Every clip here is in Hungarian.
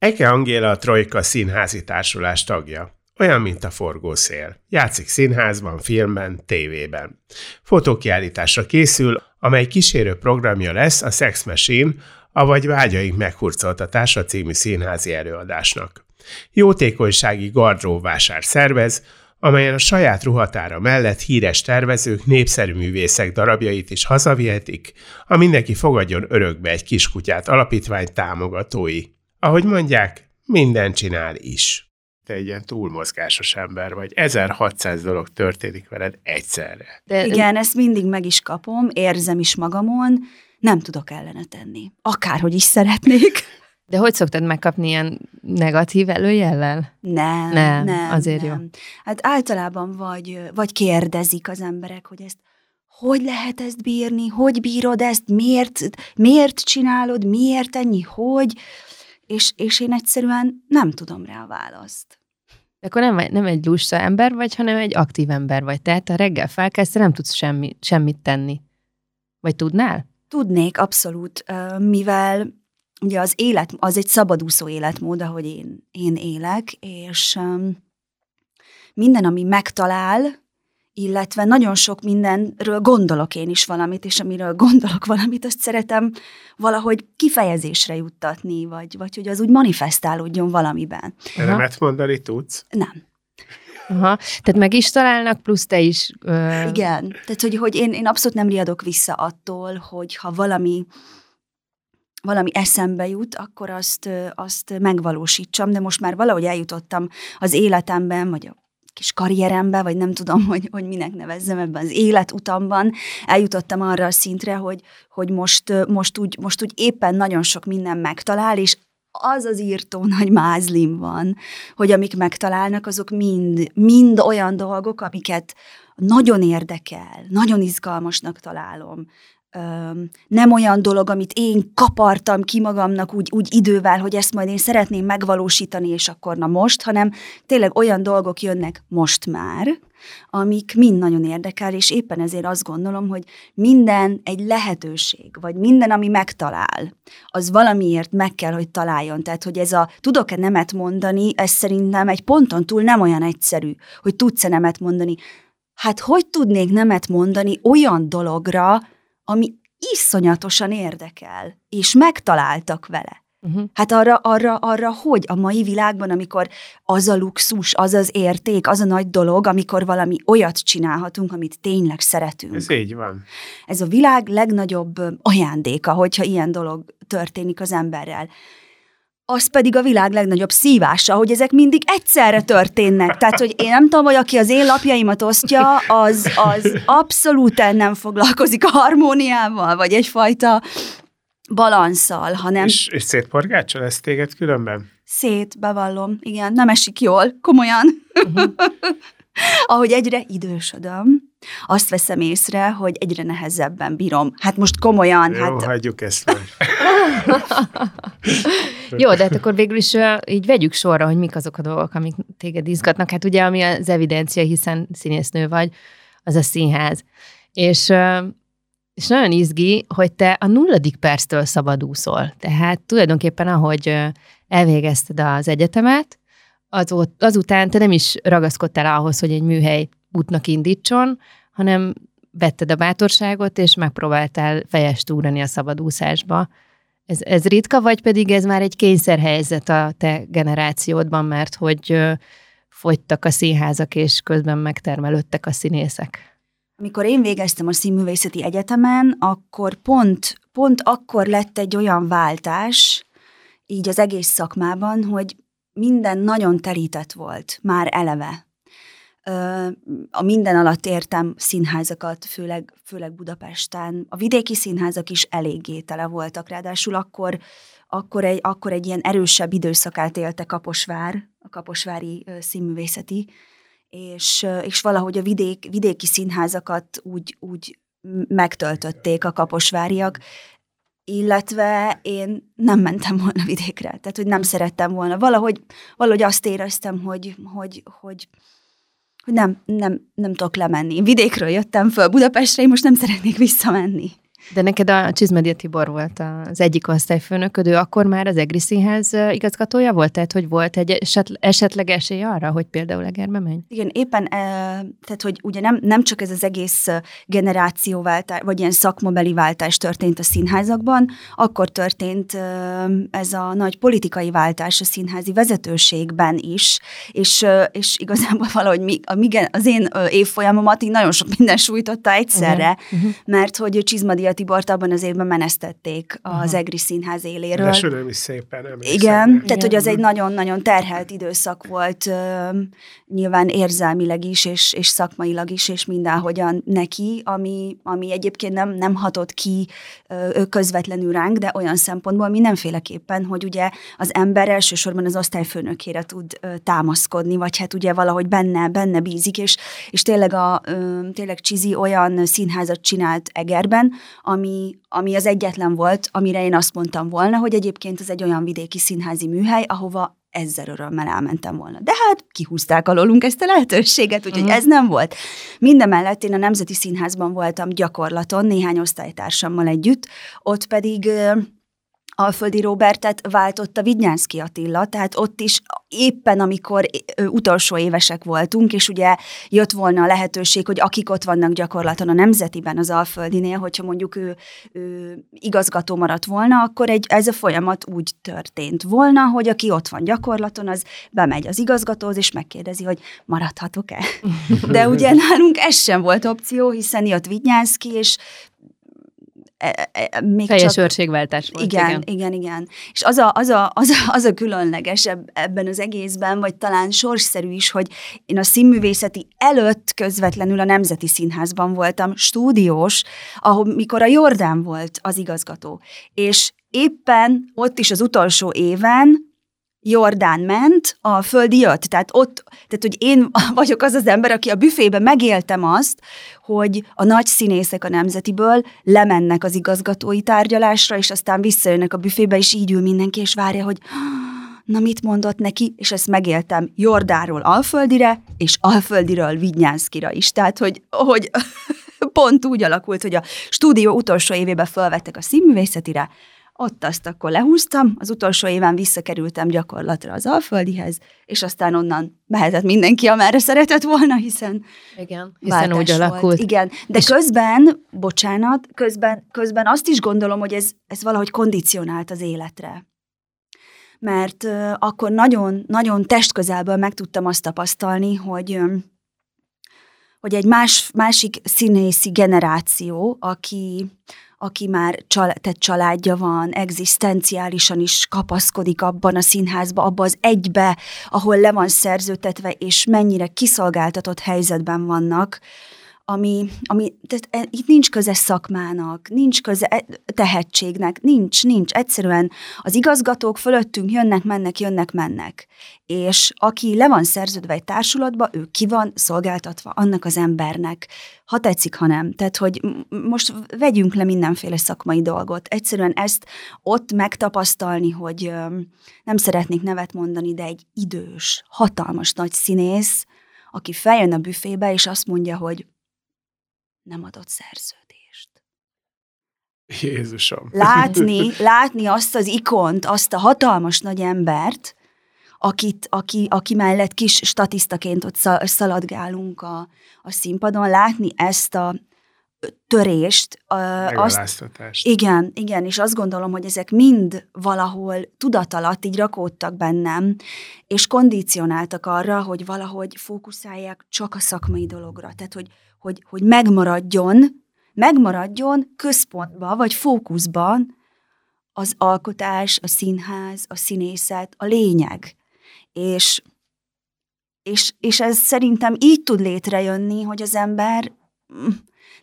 Eke Angéla a Trojka színházi társulás tagja. Olyan, mint a forgószél. Játszik színházban, filmben, tévében. Fotókiállításra készül, amely kísérő programja lesz a Sex Machine, avagy Vágyaink meghurcoltatása című színházi előadásnak. Jótékonysági gardróvásár szervez, amelyen a saját ruhatára mellett híres tervezők, népszerű művészek darabjait is hazavihetik, a Mindenki fogadjon örökbe egy kiskutyát alapítvány támogatói. Ahogy mondják, minden csinál is te egy ilyen túlmozgásos ember vagy. 1600 dolog történik veled egyszerre. De Igen, ezt mindig meg is kapom, érzem is magamon, nem tudok ellene tenni. Akárhogy is szeretnék. De hogy szoktad megkapni ilyen negatív előjellel? Nem, nem, nem azért nem. jó. Hát általában vagy, vagy kérdezik az emberek, hogy ezt hogy lehet ezt bírni, hogy bírod ezt, miért, miért csinálod, miért ennyi, hogy, és, és én egyszerűen nem tudom rá a választ. De akkor nem, nem egy lusta ember vagy, hanem egy aktív ember vagy. Tehát a reggel felkelsz, nem tudsz semmi, semmit tenni. Vagy tudnál? Tudnék, abszolút, mivel ugye az élet, az egy szabadúszó életmód, ahogy én, én élek, és minden, ami megtalál, illetve nagyon sok mindenről gondolok én is valamit, és amiről gondolok valamit, azt szeretem valahogy kifejezésre juttatni, vagy, vagy hogy az úgy manifestálódjon valamiben. Elemet mondani tudsz? Nem. Aha. Tehát meg is találnak, plusz te is... Ö... Igen. Tehát, hogy, hogy én, én abszolút nem riadok vissza attól, hogy ha valami valami eszembe jut, akkor azt, azt megvalósítsam, de most már valahogy eljutottam az életemben, vagy a kis karrierembe, vagy nem tudom, hogy, hogy minek nevezzem ebben az életutamban, eljutottam arra a szintre, hogy, hogy most, most, úgy, most úgy éppen nagyon sok minden megtalál, és az az írtó nagy mázlim van, hogy amik megtalálnak, azok mind, mind olyan dolgok, amiket nagyon érdekel, nagyon izgalmasnak találom, nem olyan dolog, amit én kapartam ki magamnak úgy, úgy idővel, hogy ezt majd én szeretném megvalósítani, és akkor na most, hanem tényleg olyan dolgok jönnek most már, amik mind nagyon érdekel, és éppen ezért azt gondolom, hogy minden egy lehetőség, vagy minden, ami megtalál, az valamiért meg kell, hogy találjon. Tehát, hogy ez a tudok-e nemet mondani, ez szerintem egy ponton túl nem olyan egyszerű, hogy tudsz-e nemet mondani. Hát hogy tudnék nemet mondani olyan dologra, ami iszonyatosan érdekel, és megtaláltak vele. Uh-huh. Hát arra, arra, arra, hogy a mai világban, amikor az a luxus, az az érték, az a nagy dolog, amikor valami olyat csinálhatunk, amit tényleg szeretünk. Ez így van. Ez a világ legnagyobb ajándéka, hogyha ilyen dolog történik az emberrel az pedig a világ legnagyobb szívása, hogy ezek mindig egyszerre történnek. Tehát, hogy én nem tudom, hogy aki az én lapjaimat osztja, az, az abszolút nem foglalkozik a harmóniával, vagy egyfajta balanszal, hanem... És, és szétporgácsol ezt téged különben? Szét, bevallom, igen, nem esik jól, komolyan. Uh-huh. Ahogy egyre idősödöm, azt veszem észre, hogy egyre nehezebben bírom. Hát most komolyan. Jó, hát... hagyjuk ezt meg. Jó, de hát akkor végül is így vegyük sorra, hogy mik azok a dolgok, amik téged izgatnak. Hát ugye, ami az evidencia, hiszen színésznő vagy, az a színház. És, és nagyon izgi, hogy te a nulladik perctől szabadúszol. Tehát tulajdonképpen, ahogy elvégezted az egyetemet, azut, azután te nem is ragaszkodtál ahhoz, hogy egy műhely útnak indítson, hanem vetted a bátorságot, és megpróbáltál fejest túrani a szabadúszásba. Ez, ez ritka, vagy pedig ez már egy kényszerhelyzet a te generációdban, mert hogy fogytak a színházak, és közben megtermelődtek a színészek? Amikor én végeztem a Színművészeti Egyetemen, akkor pont, pont akkor lett egy olyan váltás, így az egész szakmában, hogy minden nagyon terített volt már eleve. A minden alatt értem színházakat, főleg, főleg Budapesten. A vidéki színházak is eléggé tele voltak, ráadásul akkor, akkor, egy, akkor egy ilyen erősebb időszakát élte Kaposvár, a Kaposvári színművészeti, és, és valahogy a vidék, vidéki színházakat úgy, úgy megtöltötték a kaposváriak, illetve én nem mentem volna vidékre, tehát hogy nem szerettem volna. Valahogy, valahogy azt éreztem, hogy, hogy, hogy, hogy nem, nem, nem tudok lemenni. Vidékről jöttem föl Budapestre, én most nem szeretnék visszamenni. De neked a Csizmedia Tibor volt az egyik osztályfőnököd, ő akkor már az EGRI Színház igazgatója volt? Tehát, hogy volt egy eset, esetleg esély arra, hogy például Egerbe menj? Igen, éppen, tehát, hogy ugye nem, nem csak ez az egész generációváltás, vagy ilyen szakmabeli váltás történt a színházakban, akkor történt ez a nagy politikai váltás a színházi vezetőségben is, és, és igazából valahogy mi, a, az én évfolyamomat így nagyon sok minden sújtotta egyszerre, uh-huh. mert hogy Csizmadia Tibort abban az évben menesztették az Aha. Egri Színház éléről. Esőnöm is szépen emlékszem. Igen, Igen, tehát hogy az egy nagyon-nagyon terhelt időszak volt, nyilván érzelmileg is, és, és szakmailag is, és mindenhogyan neki, ami, ami egyébként nem, nem hatott ki közvetlenül ránk, de olyan szempontból mindenféleképpen, hogy ugye az ember elsősorban az osztályfőnökére tud támaszkodni, vagy hát ugye valahogy benne, benne bízik, és, és tényleg, a, tényleg Csizi olyan színházat csinált Egerben, ami, ami az egyetlen volt, amire én azt mondtam volna, hogy egyébként ez egy olyan vidéki színházi műhely, ahova ezzel örömmel elmentem volna. De hát kihúzták alólunk ezt a lehetőséget, úgyhogy uh-huh. ez nem volt. Mindemellett én a Nemzeti Színházban voltam gyakorlaton néhány osztálytársammal együtt, ott pedig Alföldi Robertet váltotta Vidnyánszki Attila, tehát ott is éppen amikor utolsó évesek voltunk, és ugye jött volna a lehetőség, hogy akik ott vannak gyakorlaton a Nemzetiben, az Alföldinél, hogyha mondjuk ő, ő igazgató maradt volna, akkor egy, ez a folyamat úgy történt volna, hogy aki ott van gyakorlaton, az bemegy az igazgatóhoz, és megkérdezi, hogy maradhatok-e. De ugye nálunk ez sem volt opció, hiszen jött Vidnyánszki, és még Teljes csak... őrségváltás volt. Igen, igen, igen, igen. És az a, az, a, az, a, az a különleges ebben az egészben, vagy talán sorsszerű is, hogy én a színművészeti előtt közvetlenül a Nemzeti Színházban voltam, stúdiós, ahol mikor a Jordán volt az igazgató. És éppen ott is az utolsó éven Jordán ment, a földi jött. Tehát ott, tehát hogy én vagyok az az ember, aki a büfében megéltem azt, hogy a nagy színészek a nemzetiből lemennek az igazgatói tárgyalásra, és aztán visszajönnek a büfébe, és így ül mindenki, és várja, hogy na mit mondott neki, és ezt megéltem Jordáról Alföldire, és Alföldiről Vidnyánszkira is. Tehát, hogy, hogy pont úgy alakult, hogy a stúdió utolsó évében felvettek a színművészetire, ott azt akkor lehúztam, az utolsó éven visszakerültem gyakorlatra az Alföldihez, és aztán onnan mehetett mindenki, amerre szeretett volna, hiszen Igen, hiszen úgy alakult. Volt. Igen, de és közben, bocsánat, közben, közben azt is gondolom, hogy ez, ez valahogy kondicionált az életre. Mert uh, akkor nagyon, nagyon testközelből meg tudtam azt tapasztalni, hogy um, hogy egy más, másik színészi generáció, aki, aki már csal- tehát családja van, egzisztenciálisan is kapaszkodik abban a színházba, abban az egybe, ahol le van szerzőtetve, és mennyire kiszolgáltatott helyzetben vannak, ami, ami tehát e, itt nincs köze szakmának, nincs köze e, tehetségnek, nincs, nincs. Egyszerűen az igazgatók fölöttünk jönnek, mennek, jönnek, mennek. És aki le van szerződve egy társulatba, ő ki van szolgáltatva annak az embernek, ha tetszik, ha nem. Tehát, hogy most vegyünk le mindenféle szakmai dolgot. Egyszerűen ezt ott megtapasztalni, hogy nem szeretnék nevet mondani, de egy idős, hatalmas nagy színész, aki feljön a büfébe, és azt mondja, hogy nem adott szerződést. Jézusom. Látni, látni azt az ikont, azt a hatalmas nagy embert, akit, aki, aki mellett kis statisztaként ott szaladgálunk a, a színpadon, látni ezt a törést. Azt, igen, igen, és azt gondolom, hogy ezek mind valahol tudat alatt így rakódtak bennem, és kondicionáltak arra, hogy valahogy fókuszálják csak a szakmai dologra. Tehát, hogy hogy, hogy megmaradjon, megmaradjon központba, vagy fókuszban az alkotás, a színház, a színészet, a lényeg. És és, és ez szerintem így tud létrejönni, hogy az ember mm,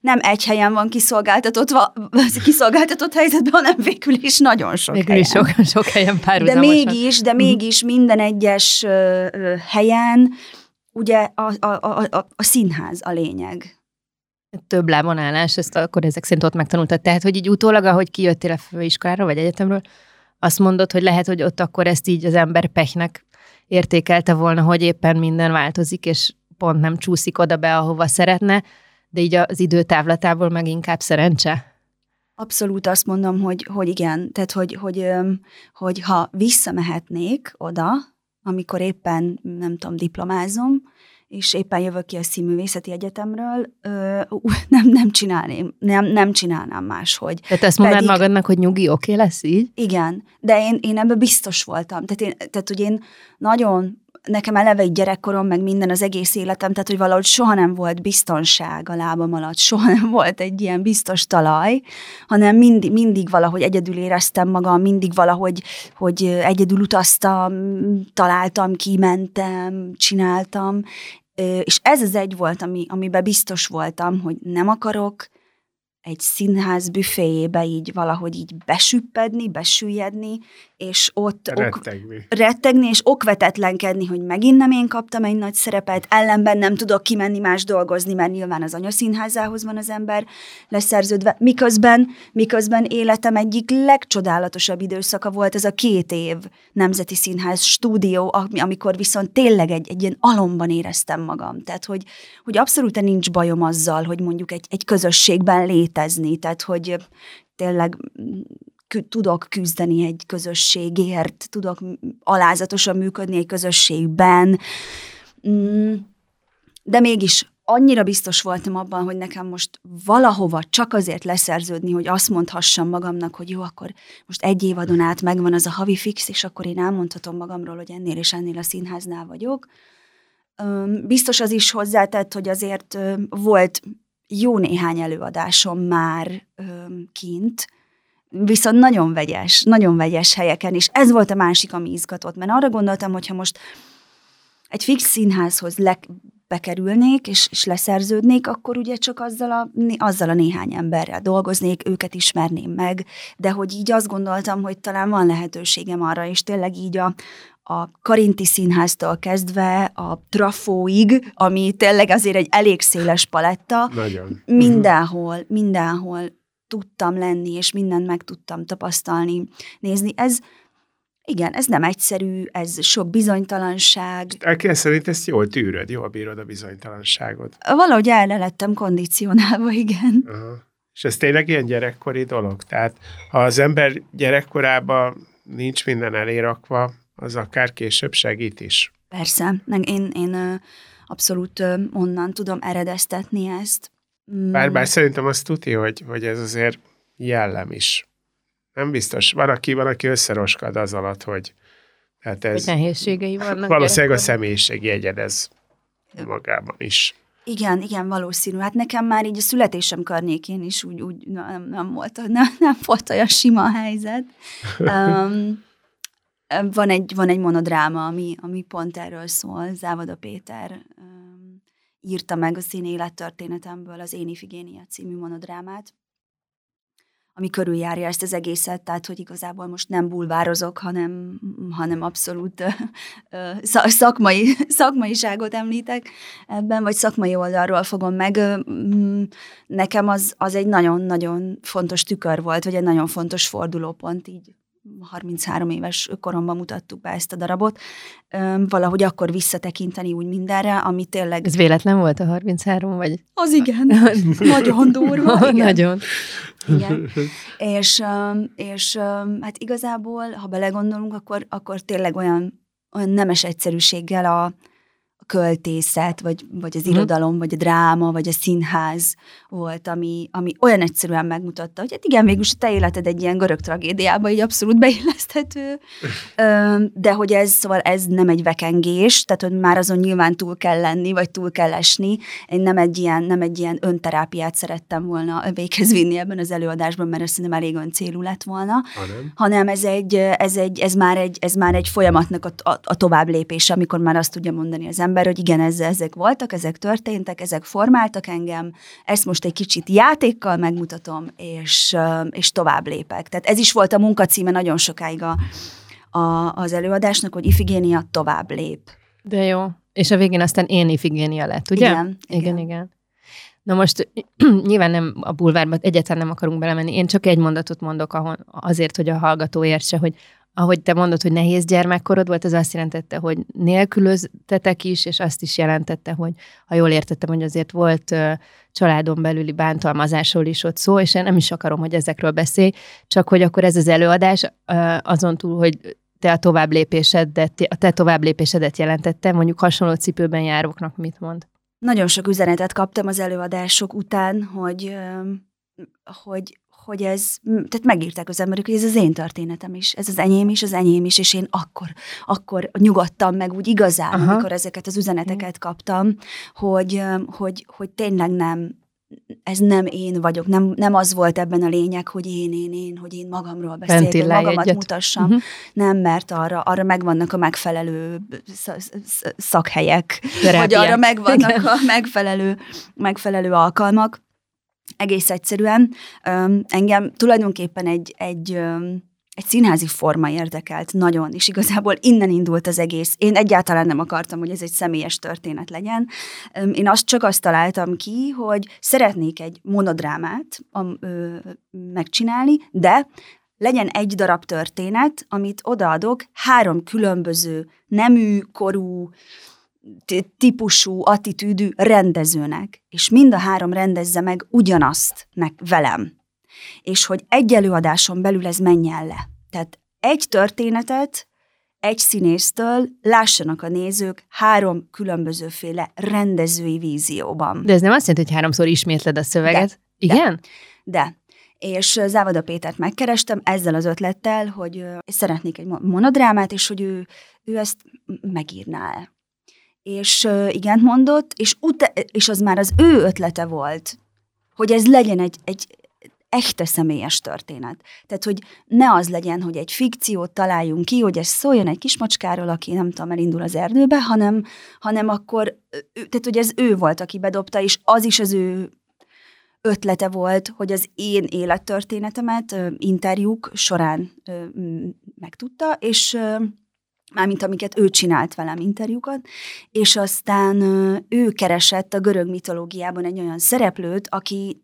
nem egy helyen van kiszolgáltatott, kiszolgáltatott helyzetben, hanem végül is nagyon sok végül helyen. is sok, sok helyen párhuzamosan. De mégis, de mégis minden egyes helyen ugye a, a, a, a, a színház a lényeg. Több lábon állás, ezt akkor ezek szerint ott megtanultad. Tehát, hogy így utólag, ahogy kijöttél a főiskolára vagy egyetemről, azt mondod, hogy lehet, hogy ott akkor ezt így az ember pechnek értékelte volna, hogy éppen minden változik, és pont nem csúszik oda be, ahova szeretne, de így az idő távlatából meg inkább szerencse? Abszolút azt mondom, hogy, hogy igen. Tehát, hogy, hogy, hogy ha visszamehetnék oda, amikor éppen, nem tudom, diplomázom, és éppen jövök ki a Színművészeti Egyetemről, ö, nem, nem, csinálném, nem, nem csinálnám máshogy. Tehát azt mondod magadnak, hogy nyugi, oké okay lesz így? Igen, de én, én ebben biztos voltam. Tehát, én, tehát, hogy én nagyon nekem eleve egy gyerekkorom, meg minden az egész életem, tehát hogy valahogy soha nem volt biztonság a lábam alatt, soha nem volt egy ilyen biztos talaj, hanem mindig, mindig valahogy egyedül éreztem magam, mindig valahogy hogy egyedül utaztam, találtam, kimentem, csináltam, és ez az egy volt, ami, amiben biztos voltam, hogy nem akarok egy színház büféjébe így valahogy így besüppedni, besüllyedni, és ott rettegni. Ok, rettegni, és okvetetlenkedni, hogy megint nem én kaptam egy nagy szerepet, ellenben nem tudok kimenni más dolgozni, mert nyilván az anyaszínházához van az ember leszerződve, miközben, miközben életem egyik legcsodálatosabb időszaka volt ez a két év Nemzeti Színház stúdió, amikor viszont tényleg egy, egy ilyen alomban éreztem magam. Tehát, hogy, hogy abszolút nincs bajom azzal, hogy mondjuk egy, egy közösségben létezni, tehát, hogy tényleg tudok küzdeni egy közösségért, tudok alázatosan működni egy közösségben, mm, de mégis annyira biztos voltam abban, hogy nekem most valahova csak azért leszerződni, hogy azt mondhassam magamnak, hogy jó, akkor most egy évadon át megvan az a havi fix, és akkor én elmondhatom magamról, hogy ennél és ennél a színháznál vagyok. Biztos az is hozzátett, hogy azért volt jó néhány előadásom már kint, viszont nagyon vegyes, nagyon vegyes helyeken, és ez volt a másik, ami izgatott, mert arra gondoltam, hogyha most egy fix színházhoz le, bekerülnék, és, és leszerződnék, akkor ugye csak azzal a, azzal a néhány emberrel dolgoznék, őket ismerném meg, de hogy így azt gondoltam, hogy talán van lehetőségem arra, és tényleg így a, a Karinti Színháztól kezdve a Trafóig, ami tényleg azért egy elég széles paletta. Nagyon. Mindenhol, mindenhol tudtam lenni, és mindent meg tudtam tapasztalni, nézni. Ez, igen, ez nem egyszerű, ez sok bizonytalanság. Szerint ezt jól tűröd, jól bírod a bizonytalanságot. Valahogy el lettem kondicionálva, igen. Aha. És ez tényleg ilyen gyerekkori dolog? Tehát ha az ember gyerekkorában nincs minden elérakva, az akár később segít is. Persze, én, én abszolút onnan tudom eredeztetni ezt. Mm. Bár, bár szerintem azt tudja, hogy, hogy ez azért jellem is. Nem biztos. Van, aki, van, aki összeroskad az alatt, hogy hát ez... Hogy nehézségei vannak. Valószínűleg a személyiségi egyed ez magában is. Igen, igen, valószínű. Hát nekem már így a születésem környékén is úgy, úgy nem, nem, volt, nem, nem volt olyan sima a helyzet. Um, van egy, van egy monodráma, ami, ami pont erről szól. Závada Péter um, írta meg a szín élettörténetemből az Én Ifigénia című monodrámát, ami körüljárja ezt az egészet, tehát hogy igazából most nem bulvározok, hanem, hanem abszolút szakmai, szakmaiságot említek ebben, vagy szakmai oldalról fogom meg. Nekem az, az egy nagyon-nagyon fontos tükör volt, vagy egy nagyon fontos fordulópont így 33 éves koromban mutattuk be ezt a darabot, valahogy akkor visszatekinteni úgy mindenre, ami tényleg... Ez véletlen volt a 33, vagy? Az igen, nagyon durva. Igen. Nagyon. Igen. És, és hát igazából, ha belegondolunk, akkor, akkor tényleg olyan, olyan nemes egyszerűséggel a, költészet, vagy, vagy az mhm. irodalom, vagy a dráma, vagy a színház volt, ami, ami olyan egyszerűen megmutatta, hogy hát igen, végülis a te életed egy ilyen görög tragédiába így abszolút beilleszthető, de hogy ez, szóval ez nem egy vekengés, tehát hogy már azon nyilván túl kell lenni, vagy túl kell esni. Én nem egy ilyen, nem egy ilyen önterápiát szerettem volna véghez vinni ebben az előadásban, mert ez szerintem elég öncélú lett volna, hanem, hanem ez, egy, ez, egy, ez, már egy, ez már egy folyamatnak a, a, a tovább lépése, amikor már azt tudja mondani az ember, ember, hogy igen, ez, ezek voltak, ezek történtek, ezek formáltak engem, ezt most egy kicsit játékkal megmutatom, és, és tovább lépek. Tehát ez is volt a munkacíme nagyon sokáig a, a, az előadásnak, hogy Ifigénia tovább lép. De jó. És a végén aztán én Ifigénia lett, ugye? Igen. Igen, igen. igen. Na most nyilván nem a bulvárba egyáltalán nem akarunk belemenni. Én csak egy mondatot mondok ahol, azért, hogy a hallgató értse, hogy ahogy te mondod, hogy nehéz gyermekkorod volt, az azt jelentette, hogy nélkülöztetek is, és azt is jelentette, hogy ha jól értettem, hogy azért volt uh, családon belüli bántalmazásról is ott szó, és én nem is akarom, hogy ezekről beszélj, csak hogy akkor ez az előadás uh, azon túl, hogy te a tovább lépésedet, a te tovább lépésedet jelentette, mondjuk hasonló cipőben járóknak mit mond? Nagyon sok üzenetet kaptam az előadások után, hogy, hogy, hogy ez, tehát megírták az emberek, hogy ez az én történetem is, ez az enyém is, az enyém is, és én akkor, akkor nyugodtam meg úgy igazán, Aha. amikor ezeket az üzeneteket kaptam, hogy, hogy, hogy tényleg nem, ez nem én vagyok, nem, nem az volt ebben a lényeg, hogy én, én, én, hogy én magamról beszéljek, magamat egyet. mutassam. Uh-huh. Nem, mert arra, arra megvannak a megfelelő szakhelyek, Terápiák. vagy arra megvannak a megfelelő, megfelelő alkalmak. Egész egyszerűen. Engem tulajdonképpen egy, egy egy színházi forma érdekelt nagyon, és igazából innen indult az egész. Én egyáltalán nem akartam, hogy ez egy személyes történet legyen. Én azt csak azt találtam ki, hogy szeretnék egy monodrámát ö, megcsinálni, de legyen egy darab történet, amit odaadok három különböző nemű, korú, típusú, attitűdű rendezőnek, és mind a három rendezze meg ugyanazt nek velem és hogy egy előadáson belül ez menjen le. Tehát egy történetet egy színésztől lássanak a nézők három különbözőféle rendezői vízióban. De ez nem azt jelenti, hogy háromszor ismétled a szöveget? De, Igen? De. de. És Závada Pétert megkerestem ezzel az ötlettel, hogy szeretnék egy monodrámát, és hogy ő, ő ezt megírná el. És igen mondott, és, uta- és az már az ő ötlete volt, hogy ez legyen egy, egy, echte személyes történet. Tehát, hogy ne az legyen, hogy egy fikciót találjunk ki, hogy ez szóljon egy kismacskáról, aki nem tudom, elindul az erdőbe, hanem, hanem akkor, tehát, hogy ez ő volt, aki bedobta, és az is az ő ötlete volt, hogy az én élettörténetemet interjúk során megtudta, és mármint amiket ő csinált velem interjúkat, és aztán ő keresett a görög mitológiában egy olyan szereplőt, aki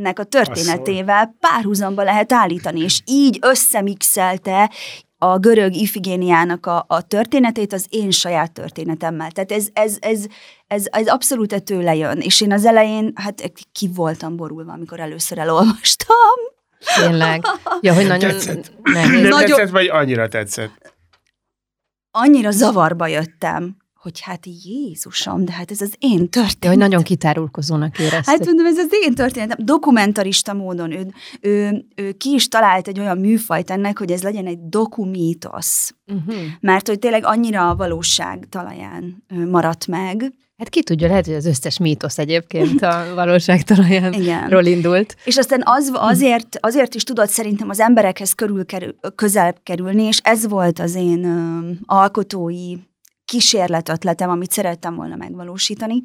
nek a történetével párhuzamba lehet állítani, és így összemixelte a görög ifigéniának a, a történetét az én saját történetemmel. Tehát ez, ez, ez, ez, ez abszolút tőle jön. És én az elején, hát ki voltam borulva, amikor először elolvastam. Tényleg. Ja, hogy nagyon tetszett. nehéz. Nem nagyon... tetszett, vagy annyira tetszett? Annyira zavarba jöttem hogy hát Jézusom, de hát ez az én történetem. De hogy nagyon kitárulkozónak érezted. Hát mondom, ez az én történetem. Dokumentarista módon ő, ő, ő ki is talált egy olyan műfajt ennek, hogy ez legyen egy dokumítosz. Uh-huh. Mert hogy tényleg annyira a valóság talaján maradt meg. Hát ki tudja, lehet, hogy az összes mítosz egyébként a valóság talajánról indult. És aztán az, azért, azért is tudod szerintem az emberekhez körül kerül, közel kerülni, és ez volt az én ö, alkotói kísérletötletem, amit szerettem volna megvalósítani,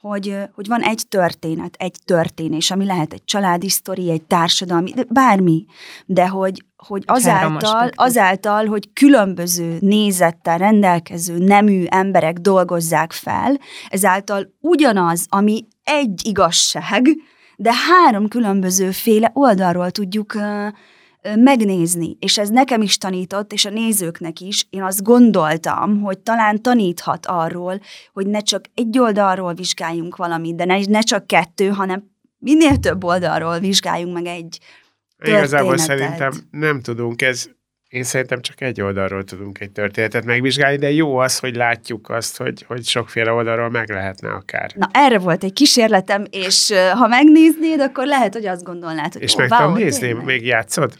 hogy, hogy van egy történet, egy történés, ami lehet egy családi sztori, egy társadalmi, bármi, de hogy, hogy azáltal, azáltal, hogy különböző nézettel rendelkező nemű emberek dolgozzák fel, ezáltal ugyanaz, ami egy igazság, de három különböző féle oldalról tudjuk uh, megnézni, és ez nekem is tanított, és a nézőknek is, én azt gondoltam, hogy talán taníthat arról, hogy ne csak egy oldalról vizsgáljunk valamit, de ne, ne csak kettő, hanem minél több oldalról vizsgáljunk meg egy történetet. Igazából szerintem nem tudunk, ez én szerintem csak egy oldalról tudunk egy történetet megvizsgálni, de jó az, hogy látjuk azt, hogy, hogy sokféle oldalról meg lehetne akár. Na, erre volt egy kísérletem, és ha megnéznéd, akkor lehet, hogy azt gondolnád, hogy És ó, meg tudom nézni, még játszod?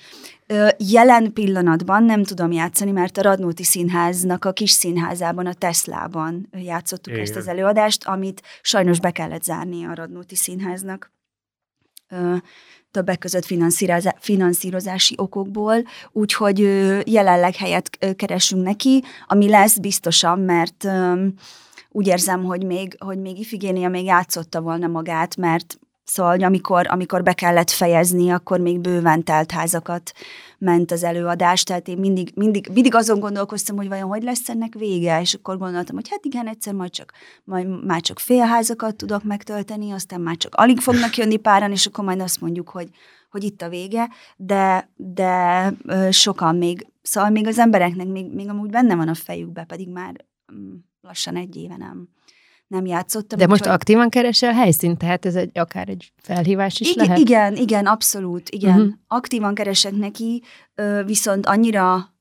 Jelen pillanatban nem tudom játszani, mert a Radnóti Színháznak a kis színházában, a Teslában játszottuk Igen. ezt az előadást, amit sajnos be kellett zárni a Radnóti Színháznak többek között finanszírozási okokból, úgyhogy jelenleg helyet keresünk neki, ami lesz biztosan, mert úgy érzem, hogy még, hogy még Ifigénia még játszotta volna magát, mert Szóval, amikor, amikor be kellett fejezni, akkor még bőven telt házakat ment az előadás, tehát én mindig, mindig, mindig azon gondolkoztam, hogy vajon hogy lesz ennek vége, és akkor gondoltam, hogy hát igen, egyszer majd csak, majd már csak félházakat tudok megtölteni, aztán már csak alig fognak jönni páran, és akkor majd azt mondjuk, hogy, hogy itt a vége, de, de sokan még, szóval még az embereknek még, még amúgy benne van a fejükbe, pedig már mm, lassan egy éve nem nem játszottam. De most hogy... aktívan keresel helyszínt, tehát ez egy, akár egy felhívás is igen, lehet? Igen, igen, abszolút, igen. Uh-huh. Aktívan keresek neki, viszont annyira,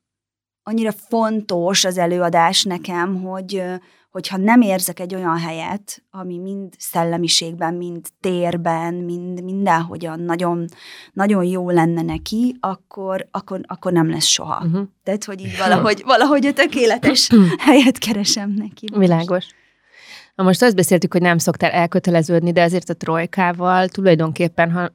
annyira fontos az előadás nekem, hogy hogyha nem érzek egy olyan helyet, ami mind szellemiségben, mind térben, mind mindenhogyan nagyon, nagyon jó lenne neki, akkor, akkor, akkor nem lesz soha. Uh-huh. Tehát, hogy így valahogy, valahogy a tökéletes helyet keresem neki. Most. Világos. Na most azt beszéltük, hogy nem szoktál elköteleződni, de azért a trojkával tulajdonképpen, ha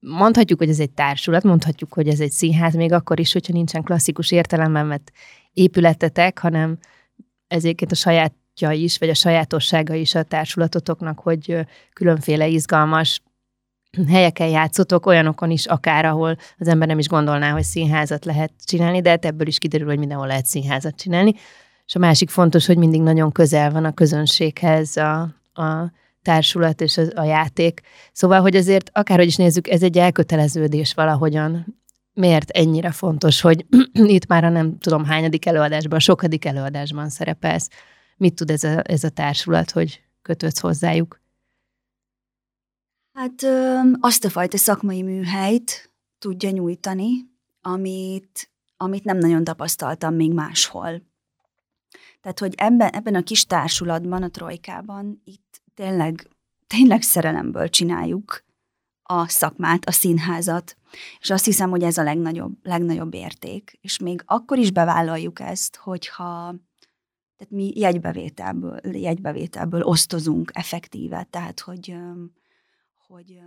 mondhatjuk, hogy ez egy társulat, mondhatjuk, hogy ez egy színház, még akkor is, hogyha nincsen klasszikus értelemben vett épületetek, hanem ezért a sajátja is, vagy a sajátossága is a társulatotoknak, hogy különféle izgalmas helyeken játszotok, olyanokon is akár, ahol az ember nem is gondolná, hogy színházat lehet csinálni, de hát ebből is kiderül, hogy mindenhol lehet színházat csinálni. És a másik fontos, hogy mindig nagyon közel van a közönséghez a, a társulat és a, a játék. Szóval, hogy azért akárhogy is nézzük, ez egy elköteleződés valahogyan. Miért ennyire fontos, hogy itt már a nem tudom hányadik előadásban, a sokadik előadásban szerepelsz. Mit tud ez a, ez a társulat, hogy kötődsz hozzájuk? Hát ö, azt a fajta szakmai műhelyt tudja nyújtani, amit, amit nem nagyon tapasztaltam még máshol. Tehát, hogy ebben, ebben a kis társulatban, a trojkában, itt tényleg, tényleg szerelemből csináljuk a szakmát, a színházat, és azt hiszem, hogy ez a legnagyobb, legnagyobb érték. És még akkor is bevállaljuk ezt, hogyha tehát mi jegybevételből, jegybevételből osztozunk effektíve, tehát hogy, hogy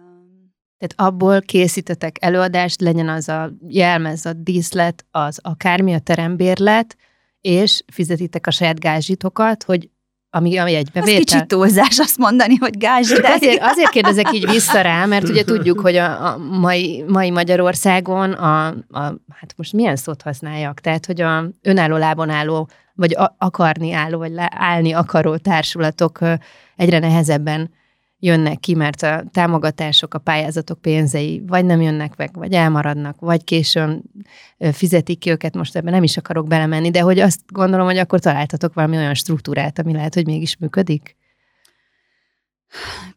tehát abból készítetek előadást, legyen az a jelmez, a díszlet, az akármi, a terembérlet, és fizetitek a saját gázsitokat, hogy ami, ami egy bevétel. Az kicsit túlzás azt mondani, hogy gázs, de... Azért, azért kérdezek így vissza rá, mert ugye tudjuk, hogy a, a mai, mai Magyarországon a, a, hát most milyen szót használjak, tehát, hogy a önálló lábon álló, vagy a, akarni álló, vagy állni akaró társulatok egyre nehezebben jönnek ki, mert a támogatások, a pályázatok pénzei vagy nem jönnek meg, vagy elmaradnak, vagy későn fizetik ki őket, most ebben nem is akarok belemenni, de hogy azt gondolom, hogy akkor találtatok valami olyan struktúrát, ami lehet, hogy mégis működik?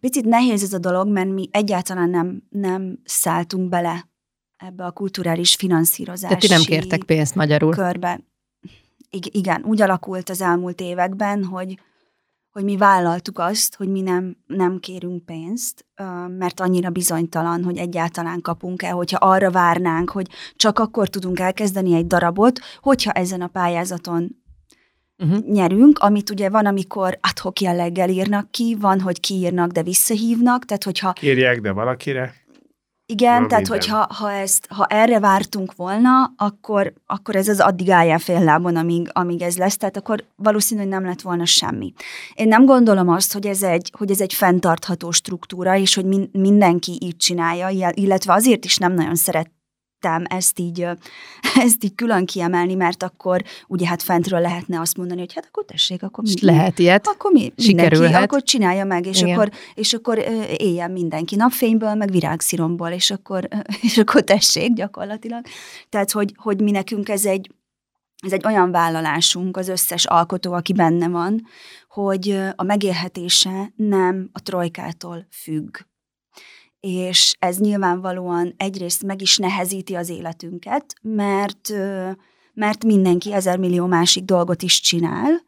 Picit nehéz ez a dolog, mert mi egyáltalán nem, nem szálltunk bele ebbe a kulturális finanszírozási Tehát ti nem kértek pénzt magyarul. Körbe. Igen, úgy alakult az elmúlt években, hogy hogy mi vállaltuk azt, hogy mi nem, nem kérünk pénzt, mert annyira bizonytalan, hogy egyáltalán kapunk-e, hogyha arra várnánk, hogy csak akkor tudunk elkezdeni egy darabot, hogyha ezen a pályázaton uh-huh. nyerünk, amit ugye van, amikor adhok jelleggel írnak ki, van, hogy kiírnak, de visszahívnak, tehát hogyha... Írják, de valakire. Igen, Na, tehát minden. hogyha ha ezt, ha erre vártunk volna, akkor, akkor ez az addig álljál fél lábon, amíg, amíg ez lesz, tehát akkor valószínű, hogy nem lett volna semmi. Én nem gondolom azt, hogy ez egy, hogy ez egy fenntartható struktúra, és hogy min, mindenki így csinálja, illetve azért is nem nagyon szeret szerettem ezt így, ezt így külön kiemelni, mert akkor ugye hát fentről lehetne azt mondani, hogy hát akkor tessék, akkor mi, lehet ilyet, akkor mi, mindenki, akkor csinálja meg, és akkor, és akkor éljen mindenki napfényből, meg virágsziromból, és akkor, és akkor tessék gyakorlatilag. Tehát, hogy, hogy mi nekünk ez egy, ez egy olyan vállalásunk, az összes alkotó, aki benne van, hogy a megélhetése nem a trojkától függ és ez nyilvánvalóan egyrészt meg is nehezíti az életünket, mert, mert mindenki ezer millió másik dolgot is csinál,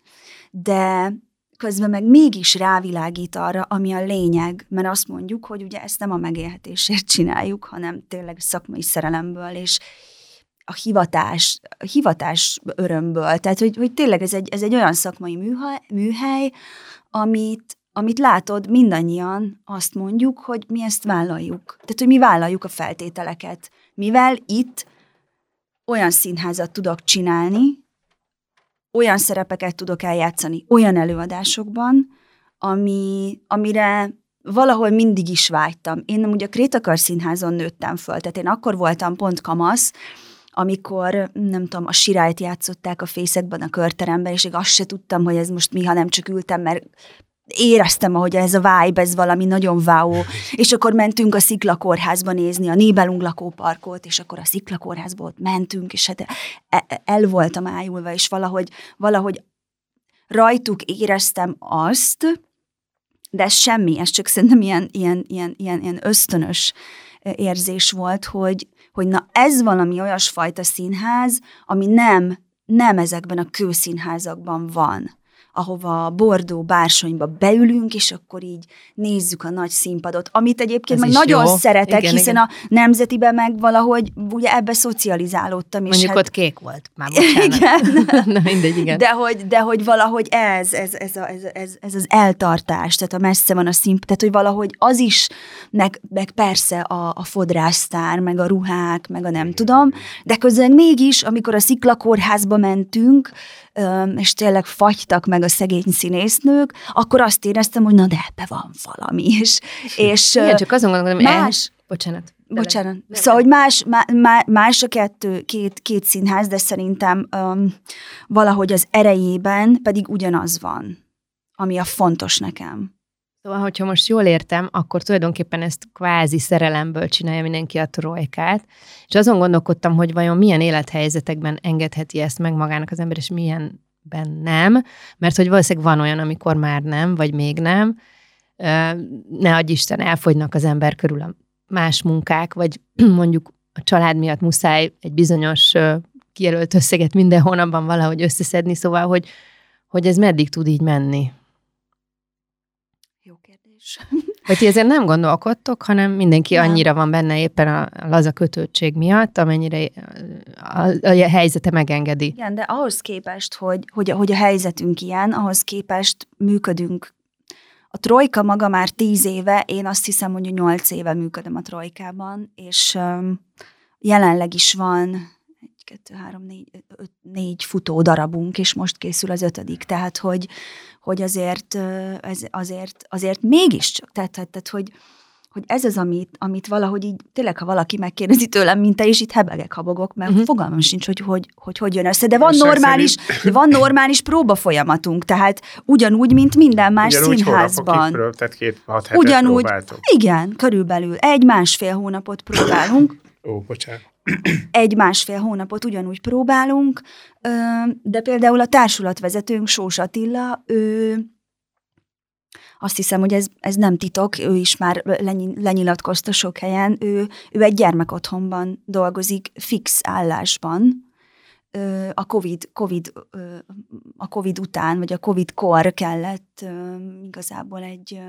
de közben meg mégis rávilágít arra, ami a lényeg, mert azt mondjuk, hogy ugye ezt nem a megélhetésért csináljuk, hanem tényleg szakmai szerelemből, és a hivatás, a hivatás örömből. Tehát, hogy, hogy tényleg ez egy, ez egy olyan szakmai műhely, műhely amit, amit látod, mindannyian azt mondjuk, hogy mi ezt vállaljuk. Tehát, hogy mi vállaljuk a feltételeket. Mivel itt olyan színházat tudok csinálni, olyan szerepeket tudok eljátszani olyan előadásokban, ami, amire valahol mindig is vágytam. Én ugye a Krétakar színházon nőttem föl, tehát én akkor voltam pont kamasz, amikor, nem tudom, a sirályt játszották a fészekben, a körteremben, és én azt se tudtam, hogy ez most mi, ha nem csak ültem, mert éreztem, hogy ez a vibe, ez valami nagyon váó. És akkor mentünk a Sziklakórházba nézni a Nébelung lakóparkot, és akkor a Sziklakórházba ott mentünk, és hát e, el voltam ájulva, és valahogy, valahogy rajtuk éreztem azt, de ez semmi, ez csak szerintem ilyen, ilyen, ilyen, ilyen, ilyen ösztönös érzés volt, hogy, hogy na ez valami olyasfajta színház, ami nem, nem ezekben a kőszínházakban van ahova Bordó bársonyba beülünk, és akkor így nézzük a nagy színpadot, amit egyébként Ez meg nagyon jó. szeretek, igen, hiszen igen. a nemzetiben meg valahogy ugye ebbe szocializálódtam. És Mondjuk hát... ott kék volt, már bocsánat. Igen. Na mindegy, igen. De hogy, de hogy valahogy ez, ez, ez, a, ez, ez, ez az eltartás, tehát a messze van a színpad, tehát hogy valahogy az is, meg, meg persze a, a fodrásztár, meg a ruhák, meg a nem tudom, de közben mégis, amikor a sziklakórházba mentünk, és tényleg fagytak meg a szegény színésznők, akkor azt éreztem, hogy na de ebbe van valami. És, és Igen, csak azon gondolom, más, el... bocsánat. Bocsánat. De szóval, hogy más, má, más a kettő, két, két színház, de szerintem um, valahogy az erejében pedig ugyanaz van, ami a fontos nekem. Szóval, hogyha most jól értem, akkor tulajdonképpen ezt kvázi szerelemből csinálja mindenki a trojkát, és azon gondolkodtam, hogy vajon milyen élethelyzetekben engedheti ezt meg magának az ember, és milyenben nem, mert hogy valószínűleg van olyan, amikor már nem, vagy még nem, ne adj Isten, elfogynak az ember körül a más munkák, vagy mondjuk a család miatt muszáj egy bizonyos kijelölt összeget minden hónapban valahogy összeszedni, szóval, hogy, hogy ez meddig tud így menni Vagy ti ezért nem gondolkodtok, hanem mindenki nem. annyira van benne éppen a laza kötőtség miatt, amennyire a, a, a helyzete megengedi. Igen, de ahhoz képest, hogy, hogy, hogy a helyzetünk ilyen, ahhoz képest működünk a trojka maga már tíz éve, én azt hiszem, hogy nyolc éve működöm a trojkában, és jelenleg is van kettő, három, négy, öt, négy futó darabunk, és most készül az ötödik. Tehát, hogy, hogy azért, ez, azért, azért mégiscsak, tehát, tehát, hogy, hogy ez az, amit, amit valahogy így, tényleg, ha valaki megkérdezi tőlem, mint te, és itt hebegek, habogok, mert uh-huh. fogalmam sincs, hogy hogy, hogy hogy jön össze. De van normális, de van normális próba folyamatunk, tehát ugyanúgy, mint minden más ugyanúgy színházban. Prób, tehát két, hat ugyanúgy, próbáltunk. igen, körülbelül egy-másfél hónapot próbálunk. Ó, bocsánat egy-másfél hónapot ugyanúgy próbálunk, de például a társulatvezetőnk, Sós Attila, ő azt hiszem, hogy ez, ez nem titok, ő is már lenyilatkozta sok helyen, ő, ő egy gyermekotthonban dolgozik fix állásban, a COVID, COVID, a COVID után, vagy a COVID kor kellett igazából egy,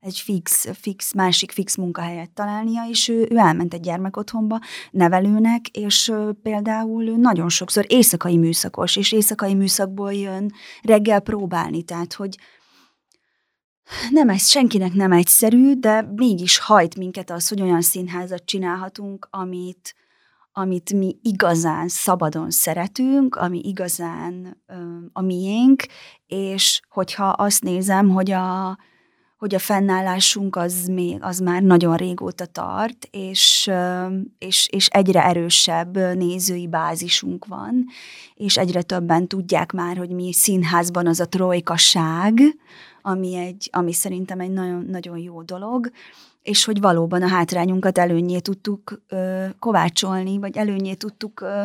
egy fix, fix, másik fix munkahelyet találnia, és ő, ő elment egy gyermekotthonba nevelőnek, és például nagyon sokszor éjszakai műszakos, és éjszakai műszakból jön reggel próbálni, tehát hogy nem ez senkinek nem egyszerű, de mégis hajt minket az, hogy olyan színházat csinálhatunk, amit, amit mi igazán szabadon szeretünk, ami igazán ö, a miénk, és hogyha azt nézem, hogy a, hogy a fennállásunk az, még, az már nagyon régóta tart, és, és, és egyre erősebb nézői bázisunk van, és egyre többen tudják már, hogy mi színházban az a trojkaság, ami, egy, ami szerintem egy nagyon, nagyon jó dolog, és hogy valóban a hátrányunkat előnyé tudtuk ö, kovácsolni, vagy előnyé tudtuk ö,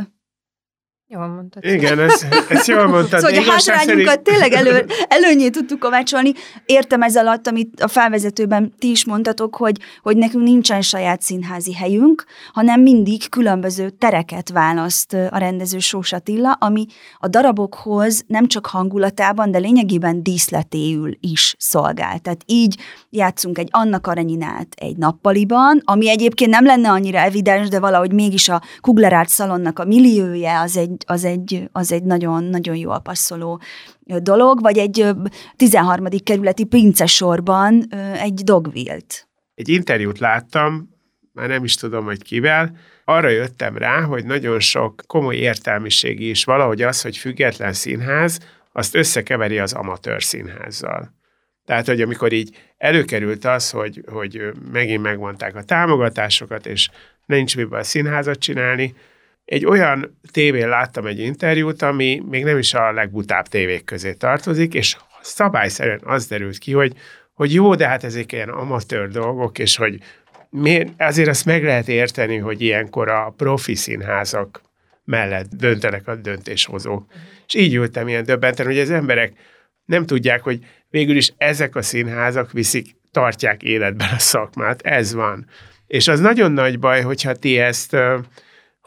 Jól mondtad. Igen, ez, ez jól mondtad. Szóval, hogy a hátrányunkat szerint... tényleg elő, előnyét tudtuk kovácsolni. Értem ez alatt, amit a felvezetőben ti is mondtatok, hogy, hogy nekünk nincsen saját színházi helyünk, hanem mindig különböző tereket választ a rendező Sós Attila, ami a darabokhoz nem csak hangulatában, de lényegében díszletéül is szolgál. Tehát így játszunk egy Anna Karenyinát egy nappaliban, ami egyébként nem lenne annyira evidens, de valahogy mégis a Kuglerárt szalonnak a milliója az egy az egy, az egy nagyon, nagyon jól passzoló dolog, vagy egy 13. kerületi princesorban egy dogvilt. Egy interjút láttam, már nem is tudom, hogy kivel, arra jöttem rá, hogy nagyon sok komoly értelmiségi is valahogy az, hogy független színház, azt összekeveri az amatőr színházzal. Tehát, hogy amikor így előkerült az, hogy, hogy megint megmondták a támogatásokat, és nincs miből színházat csinálni, egy olyan tévén láttam egy interjút, ami még nem is a legbutább tévék közé tartozik, és szabályszerűen az derült ki, hogy, hogy jó, de hát ezek ilyen amatőr dolgok, és hogy miért, azért azt meg lehet érteni, hogy ilyenkor a profi színházak mellett döntenek a döntéshozók. Uh-huh. És így ültem ilyen döbbenten, hogy az emberek nem tudják, hogy végül is ezek a színházak viszik, tartják életben a szakmát. Ez van. És az nagyon nagy baj, hogyha ti ezt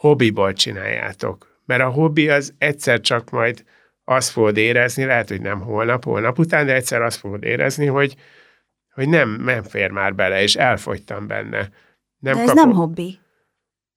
hobbiból csináljátok. Mert a hobbi az egyszer csak majd azt fogod érezni, lehet, hogy nem holnap, holnap után, de egyszer azt fogod érezni, hogy, hogy nem, nem fér már bele, és elfogytam benne. Nem de ez kapom. nem hobbi.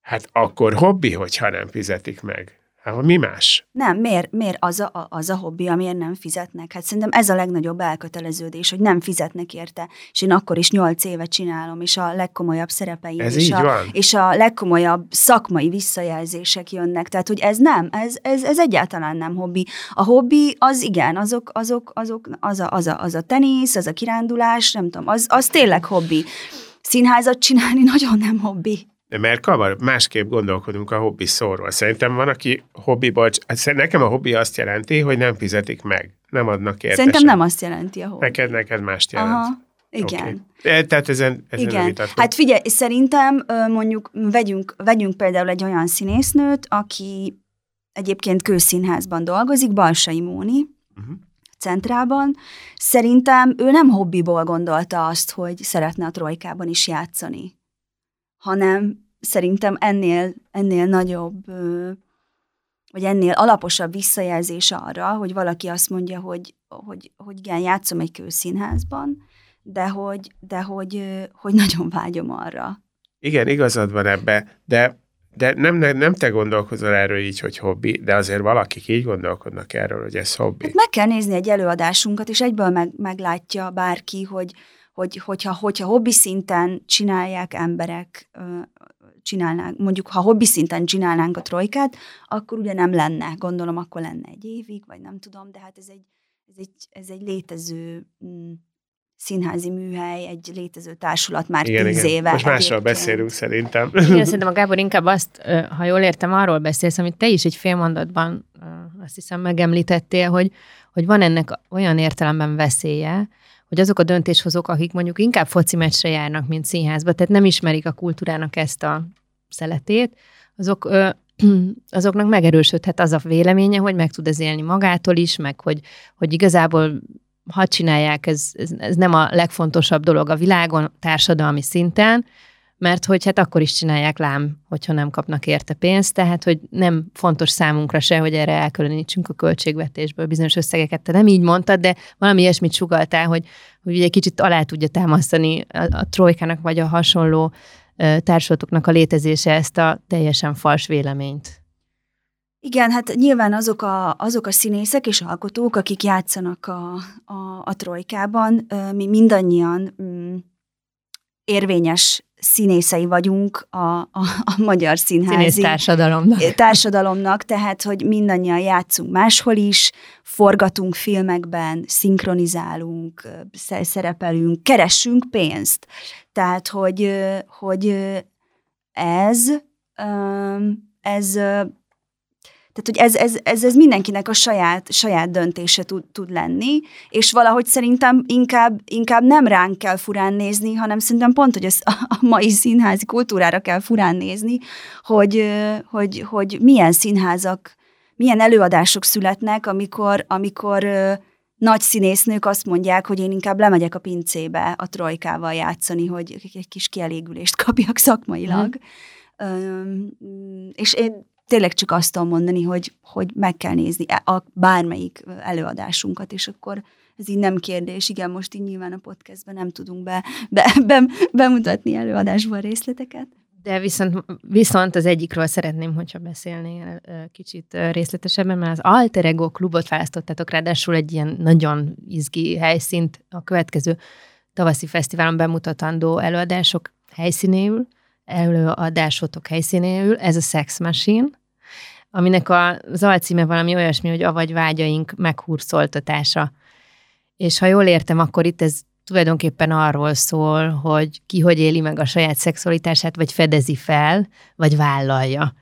Hát akkor hobbi, hogyha nem fizetik meg. Hát mi más? Nem, miért, miért az, a, az a hobbi, amiért nem fizetnek? Hát szerintem ez a legnagyobb elköteleződés, hogy nem fizetnek érte, és én akkor is nyolc éve csinálom, és a legkomolyabb szerepeim, ez és, a, van. és a legkomolyabb szakmai visszajelzések jönnek. Tehát, hogy ez nem, ez, ez, ez egyáltalán nem hobbi. A hobbi az igen, azok, azok, azok az, a, az, a, az a tenisz, az a kirándulás, nem tudom, az, az tényleg hobbi. Színházat csinálni nagyon nem hobbi. De mert kavar, másképp gondolkodunk a hobbi szóról. Szerintem van, aki hobbiból, hát nekem a hobbi azt jelenti, hogy nem fizetik meg, nem adnak érte Szerintem sem. nem azt jelenti a hobbi. Neked, neked mást jelent. Aha. Igen. Okay. Tehát ezen, ezen Igen. Hát figyelj, szerintem mondjuk vegyünk, vegyünk például egy olyan színésznőt, aki egyébként kőszínházban dolgozik, Balsai Móni, uh-huh. centrában. Szerintem ő nem hobbiból gondolta azt, hogy szeretne a trojkában is játszani hanem szerintem ennél, ennél nagyobb, vagy ennél alaposabb visszajelzés arra, hogy valaki azt mondja, hogy, hogy, hogy igen, játszom egy kőszínházban, de hogy, de hogy, hogy nagyon vágyom arra. Igen, igazad van ebbe, de de nem, nem, nem te gondolkozol erről így, hogy hobbi, de azért valakik így gondolkodnak erről, hogy ez hobbi. Hát meg kell nézni egy előadásunkat, és egyből meg, meglátja bárki, hogy, hogy, hogyha, hogyha hobbi szinten csinálják emberek, csinálnánk, mondjuk ha hobbi szinten csinálnánk a trojkát, akkor ugye nem lenne, gondolom akkor lenne egy évig, vagy nem tudom, de hát ez egy, ez egy, ez egy létező mm, színházi műhely, egy létező társulat már igen, tíz igen. éve. Most másról beszélünk szerintem. Igen, szerintem a Gábor inkább azt, ha jól értem, arról beszélsz, amit te is egy fél mondatban azt hiszem megemlítettél, hogy, hogy van ennek olyan értelemben veszélye, hogy azok a döntéshozók, akik mondjuk inkább foci meccsre járnak, mint színházba, tehát nem ismerik a kultúrának ezt a szeletét, azok, ö, azoknak megerősödhet az a véleménye, hogy meg tud ez élni magától is, meg hogy, hogy igazából ha csinálják, ez, ez, ez nem a legfontosabb dolog a világon, társadalmi szinten, mert hogy hát akkor is csinálják lám, hogyha nem kapnak érte pénzt, tehát hogy nem fontos számunkra se, hogy erre elkülönítsünk a költségvetésből bizonyos összegeket. Te nem így mondtad, de valami ilyesmit sugaltál, hogy, hogy ugye kicsit alá tudja támasztani a, a trojkának vagy a hasonló társulatoknak a létezése ezt a teljesen fals véleményt. Igen, hát nyilván azok a, azok a színészek és alkotók, akik játszanak a, a, a trojkában, mi mindannyian mm, érvényes színészei vagyunk a, a, a magyar színházi Színész társadalomnak. társadalomnak, tehát, hogy mindannyian játszunk máshol is, forgatunk filmekben, szinkronizálunk, szerepelünk, keressünk pénzt. Tehát, hogy, hogy ez, ez tehát, hogy ez, ez, ez, ez mindenkinek a saját, saját döntése tud, tud lenni, és valahogy szerintem inkább, inkább nem ránk kell furán nézni, hanem szerintem pont, hogy ez a mai színházi kultúrára kell furán nézni, hogy, hogy, hogy milyen színházak, milyen előadások születnek, amikor, amikor nagy színésznők azt mondják, hogy én inkább lemegyek a pincébe a trojkával játszani, hogy egy kis kielégülést kapjak szakmailag. Mm. és én tényleg csak azt tudom mondani, hogy, hogy meg kell nézni e, a bármelyik előadásunkat, és akkor ez így nem kérdés. Igen, most így nyilván a podcastben nem tudunk be, be, be, bemutatni előadásban részleteket. De viszont, viszont az egyikről szeretném, hogyha beszélnél kicsit részletesebben, mert az Alter Ego klubot választottátok, ráadásul egy ilyen nagyon izgi helyszínt a következő tavaszi fesztiválon bemutatandó előadások helyszínéül. Előadásotok helyszínéül, ez a Sex Machine, aminek az alcíme valami olyasmi, hogy avagy vágyaink meghurszoltatása. És ha jól értem, akkor itt ez tulajdonképpen arról szól, hogy ki hogy éli meg a saját szexualitását, vagy fedezi fel, vagy vállalja.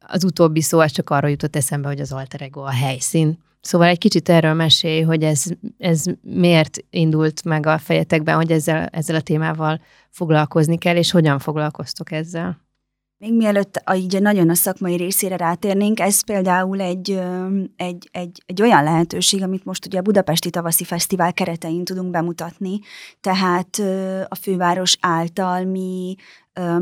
Az utóbbi szó az csak arról jutott eszembe, hogy az alter ego a helyszín. Szóval egy kicsit erről mesélj, hogy ez, ez miért indult meg a fejetekben, hogy ezzel, ezzel a témával foglalkozni kell, és hogyan foglalkoztok ezzel? Még mielőtt a, így nagyon a szakmai részére rátérnénk, ez például egy, egy, egy, egy olyan lehetőség, amit most ugye a Budapesti Tavaszi Fesztivál keretein tudunk bemutatni, tehát a főváros által mi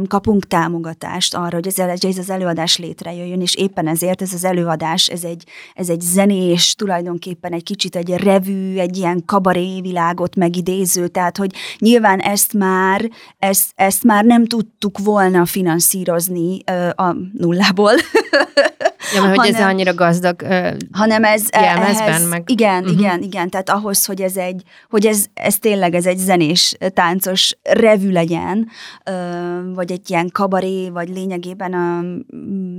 kapunk támogatást arra, hogy ez, az előadás létrejöjjön, és éppen ezért ez az előadás, ez egy, ez egy zenés, tulajdonképpen egy kicsit egy revű, egy ilyen kabaré világot megidéző, tehát hogy nyilván ezt már, ezt, ezt már nem tudtuk volna finanszírozni a nullából. Ja, mert hogy hanem, ez annyira gazdag uh, hanem ez e- ehhez, meg... Igen, uh-huh. igen, igen, tehát ahhoz, hogy ez egy, hogy ez, ez tényleg ez egy zenés, táncos revű legyen, vagy egy ilyen kabaré, vagy lényegében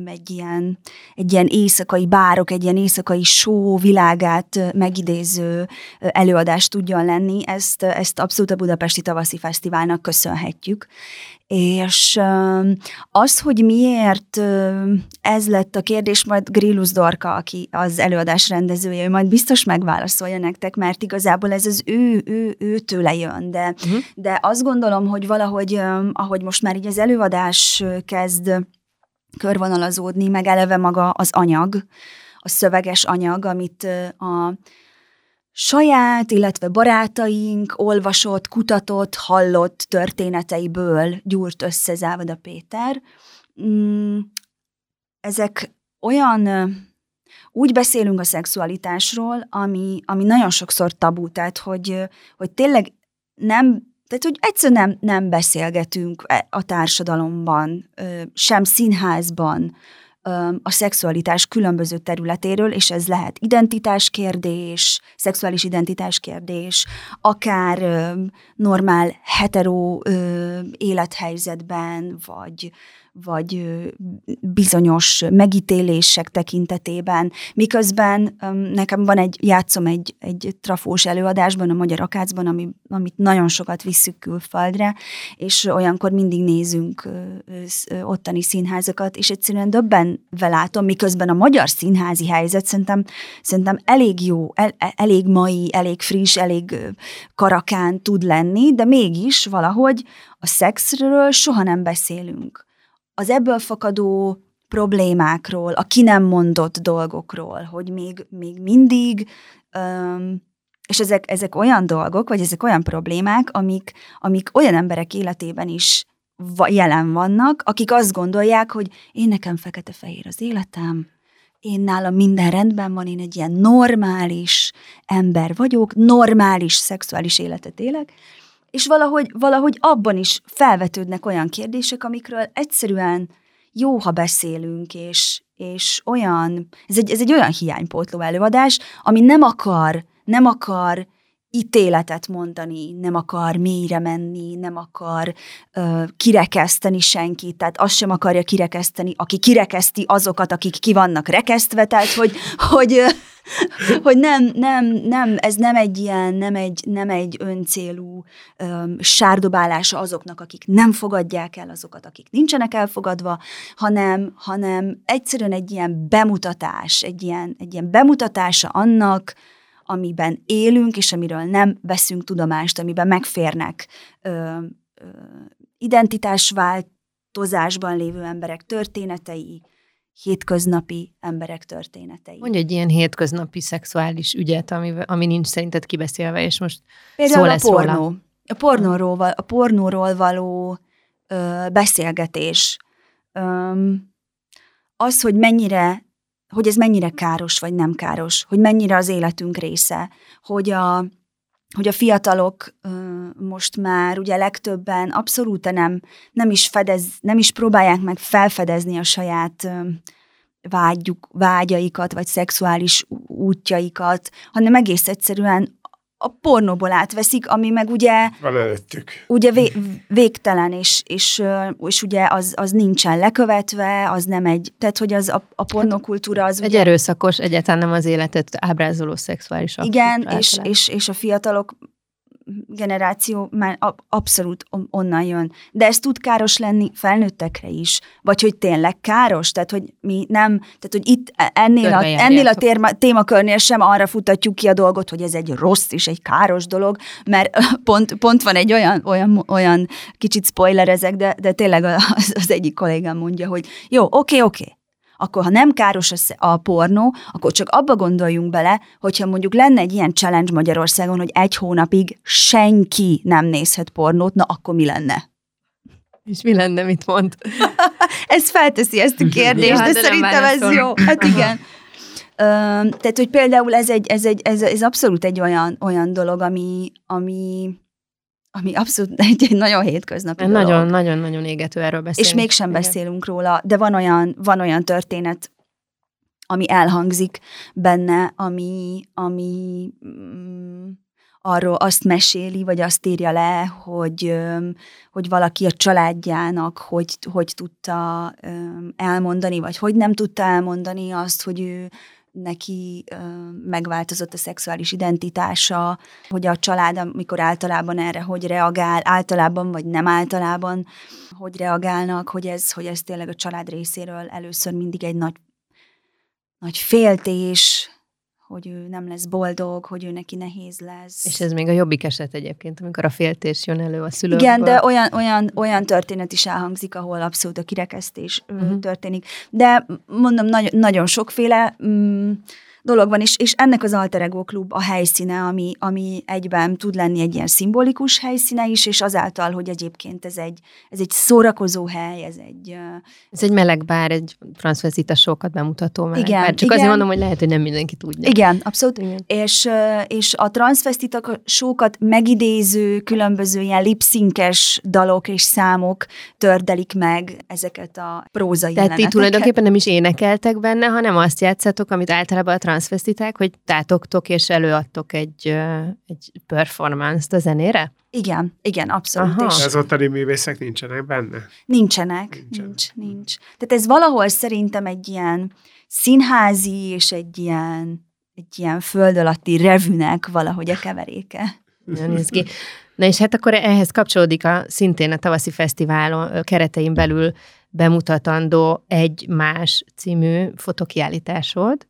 egy ilyen, egy ilyen éjszakai bárok, egy ilyen éjszakai show világát megidéző előadást tudjon lenni, ezt, ezt abszolút a Budapesti Tavaszi Fesztiválnak köszönhetjük. És az, hogy miért ez lett a kérdés, majd Grillus Dorka, aki az előadás rendezője, ő majd biztos megválaszolja nektek, mert igazából ez az ő, ő, ő tőle jön, de, uh-huh. de azt gondolom, hogy valahogy, ahogy most már így az előadás kezd körvonalazódni, meg eleve maga az anyag, a szöveges anyag, amit a saját, illetve barátaink olvasott, kutatott, hallott történeteiből gyúrt össze Závada Péter. Mm, ezek olyan, úgy beszélünk a szexualitásról, ami, ami nagyon sokszor tabu, tehát hogy, hogy tényleg nem tehát, hogy egyszerűen nem, nem beszélgetünk e, a társadalomban, sem színházban, a szexualitás különböző területéről, és ez lehet identitáskérdés, szexuális identitáskérdés, akár normál hetero élethelyzetben, vagy vagy bizonyos megítélések tekintetében, miközben nekem van egy, játszom egy, egy trafós előadásban, a Magyar Akácban, ami, amit nagyon sokat visszük külföldre, és olyankor mindig nézünk ottani színházakat, és egyszerűen döbbenve látom, miközben a magyar színházi helyzet szerintem, szerintem elég jó, el, e, elég mai, elég friss, elég karakán tud lenni, de mégis valahogy a szexről soha nem beszélünk az ebből fakadó problémákról, a ki nem mondott dolgokról, hogy még, még mindig, um, és ezek, ezek olyan dolgok, vagy ezek olyan problémák, amik, amik olyan emberek életében is jelen vannak, akik azt gondolják, hogy én nekem fekete-fehér az életem, én nálam minden rendben van, én egy ilyen normális ember vagyok, normális szexuális életet élek, és valahogy, valahogy abban is felvetődnek olyan kérdések, amikről egyszerűen jó, ha beszélünk, és, és olyan, ez egy, ez egy olyan hiánypótló előadás, ami nem akar, nem akar ítéletet mondani, nem akar mélyre menni, nem akar ö, kirekeszteni senkit, tehát azt sem akarja kirekeszteni, aki kirekeszti azokat, akik ki vannak rekesztve, tehát hogy, hogy, hogy nem, nem, nem, ez nem egy ilyen, nem egy, nem egy öncélú ö, sárdobálása azoknak, akik nem fogadják el azokat, akik nincsenek elfogadva, hanem, hanem egyszerűen egy ilyen bemutatás, egy ilyen, egy ilyen bemutatása annak, amiben élünk, és amiről nem veszünk tudomást, amiben megférnek ö, ö, identitásváltozásban lévő emberek történetei, hétköznapi emberek történetei. Mondj egy ilyen hétköznapi szexuális ügyet, ami, ami nincs szerinted kibeszélve, és most Például szó lesz a pornó. Róla. A pornóról, a pornóról való ö, beszélgetés. Ö, az, hogy mennyire hogy ez mennyire káros, vagy nem káros, hogy mennyire az életünk része, hogy a, hogy a fiatalok most már ugye legtöbben abszolút nem, nem is fedez, nem is próbálják meg felfedezni a saját vágyuk, vágyaikat, vagy szexuális útjaikat, hanem egész egyszerűen a pornóból átveszik, ami meg ugye, Van előttük. ugye vé, végtelen, és, és, és ugye az, az nincsen lekövetve, az nem egy, tehát hogy az a, a pornokultúra az Egy ugye, erőszakos, egyáltalán nem az életet ábrázoló szexuális igen, és, és, és a fiatalok generáció már ab- abszolút on- onnan jön. De ez tud káros lenni felnőttekre is. Vagy hogy tényleg káros, tehát hogy mi nem, tehát hogy itt e- ennél a, ennél a térma, témakörnél sem arra futatjuk ki a dolgot, hogy ez egy rossz és egy káros dolog, mert pont, pont van egy olyan, olyan, olyan kicsit spoilerezek, de, de tényleg az, az egyik kollégám mondja, hogy jó, oké, oké, akkor ha nem káros a, pornó, akkor csak abba gondoljunk bele, hogyha mondjuk lenne egy ilyen challenge Magyarországon, hogy egy hónapig senki nem nézhet pornót, na akkor mi lenne? És mi lenne, mit mond? Ez felteszi ezt a kérdést, Ja, de, de szerintem ez jó. Hát igen. Ö, tehát, hogy például ez, egy, ez, egy, ez, ez abszolút egy olyan, olyan dolog, ami, ami, ami abszolút egy, egy nagyon hétköznapi dolog. Nagyon, nagyon, nagyon égető erről beszélni. És mégsem Igen. beszélünk róla, de van olyan, van olyan történet, ami elhangzik benne, ami, ami mm, arról azt meséli, vagy azt írja le, hogy, hogy valaki a családjának hogy, hogy tudta elmondani, vagy hogy nem tudta elmondani azt, hogy ő neki megváltozott a szexuális identitása, hogy a család, amikor általában erre hogy reagál, általában vagy nem általában, hogy reagálnak, hogy ez, hogy ez tényleg a család részéről először mindig egy nagy, nagy féltés, hogy ő nem lesz boldog, hogy ő neki nehéz lesz. És ez még a jobbik eset egyébként, amikor a féltés jön elő a szülőkből. Igen, de olyan, olyan, olyan történet is elhangzik, ahol abszolút a kirekesztés uh-huh. történik. De mondom, nagy, nagyon sokféle mm, dolog van, és, és ennek az Alter Ego Klub a helyszíne, ami, ami egyben tud lenni egy ilyen szimbolikus helyszíne is, és azáltal, hogy egyébként ez egy, ez egy szórakozó hely, ez egy... Ez egy meleg bár, egy transvestita sokat bemutató meleg Igen, bár. Csak igen. azért mondom, hogy lehet, hogy nem mindenki tudja. Igen, abszolút. Igen. És, és a transvestitak sókat megidéző, különböző ilyen lipszinkes dalok és számok tördelik meg ezeket a prózai Tehát ti jeleneteket. tulajdonképpen nem is énekeltek benne, hanem azt játszatok, amit általában a transvestiták, hogy tátogtok és előadtok egy, egy performance-t a zenére? Igen, igen, abszolút. Aha. És De az ottani művészek nincsenek benne? nincsenek, Nincsen. nincs, nincs. Tehát ez valahol szerintem egy ilyen színházi és egy ilyen, egy ilyen föld alatti revűnek valahogy a keveréke. Nagyon néz ki. Na és hát akkor ehhez kapcsolódik a szintén a tavaszi fesztiválon ö, keretein belül bemutatandó egy más című fotokiállításod.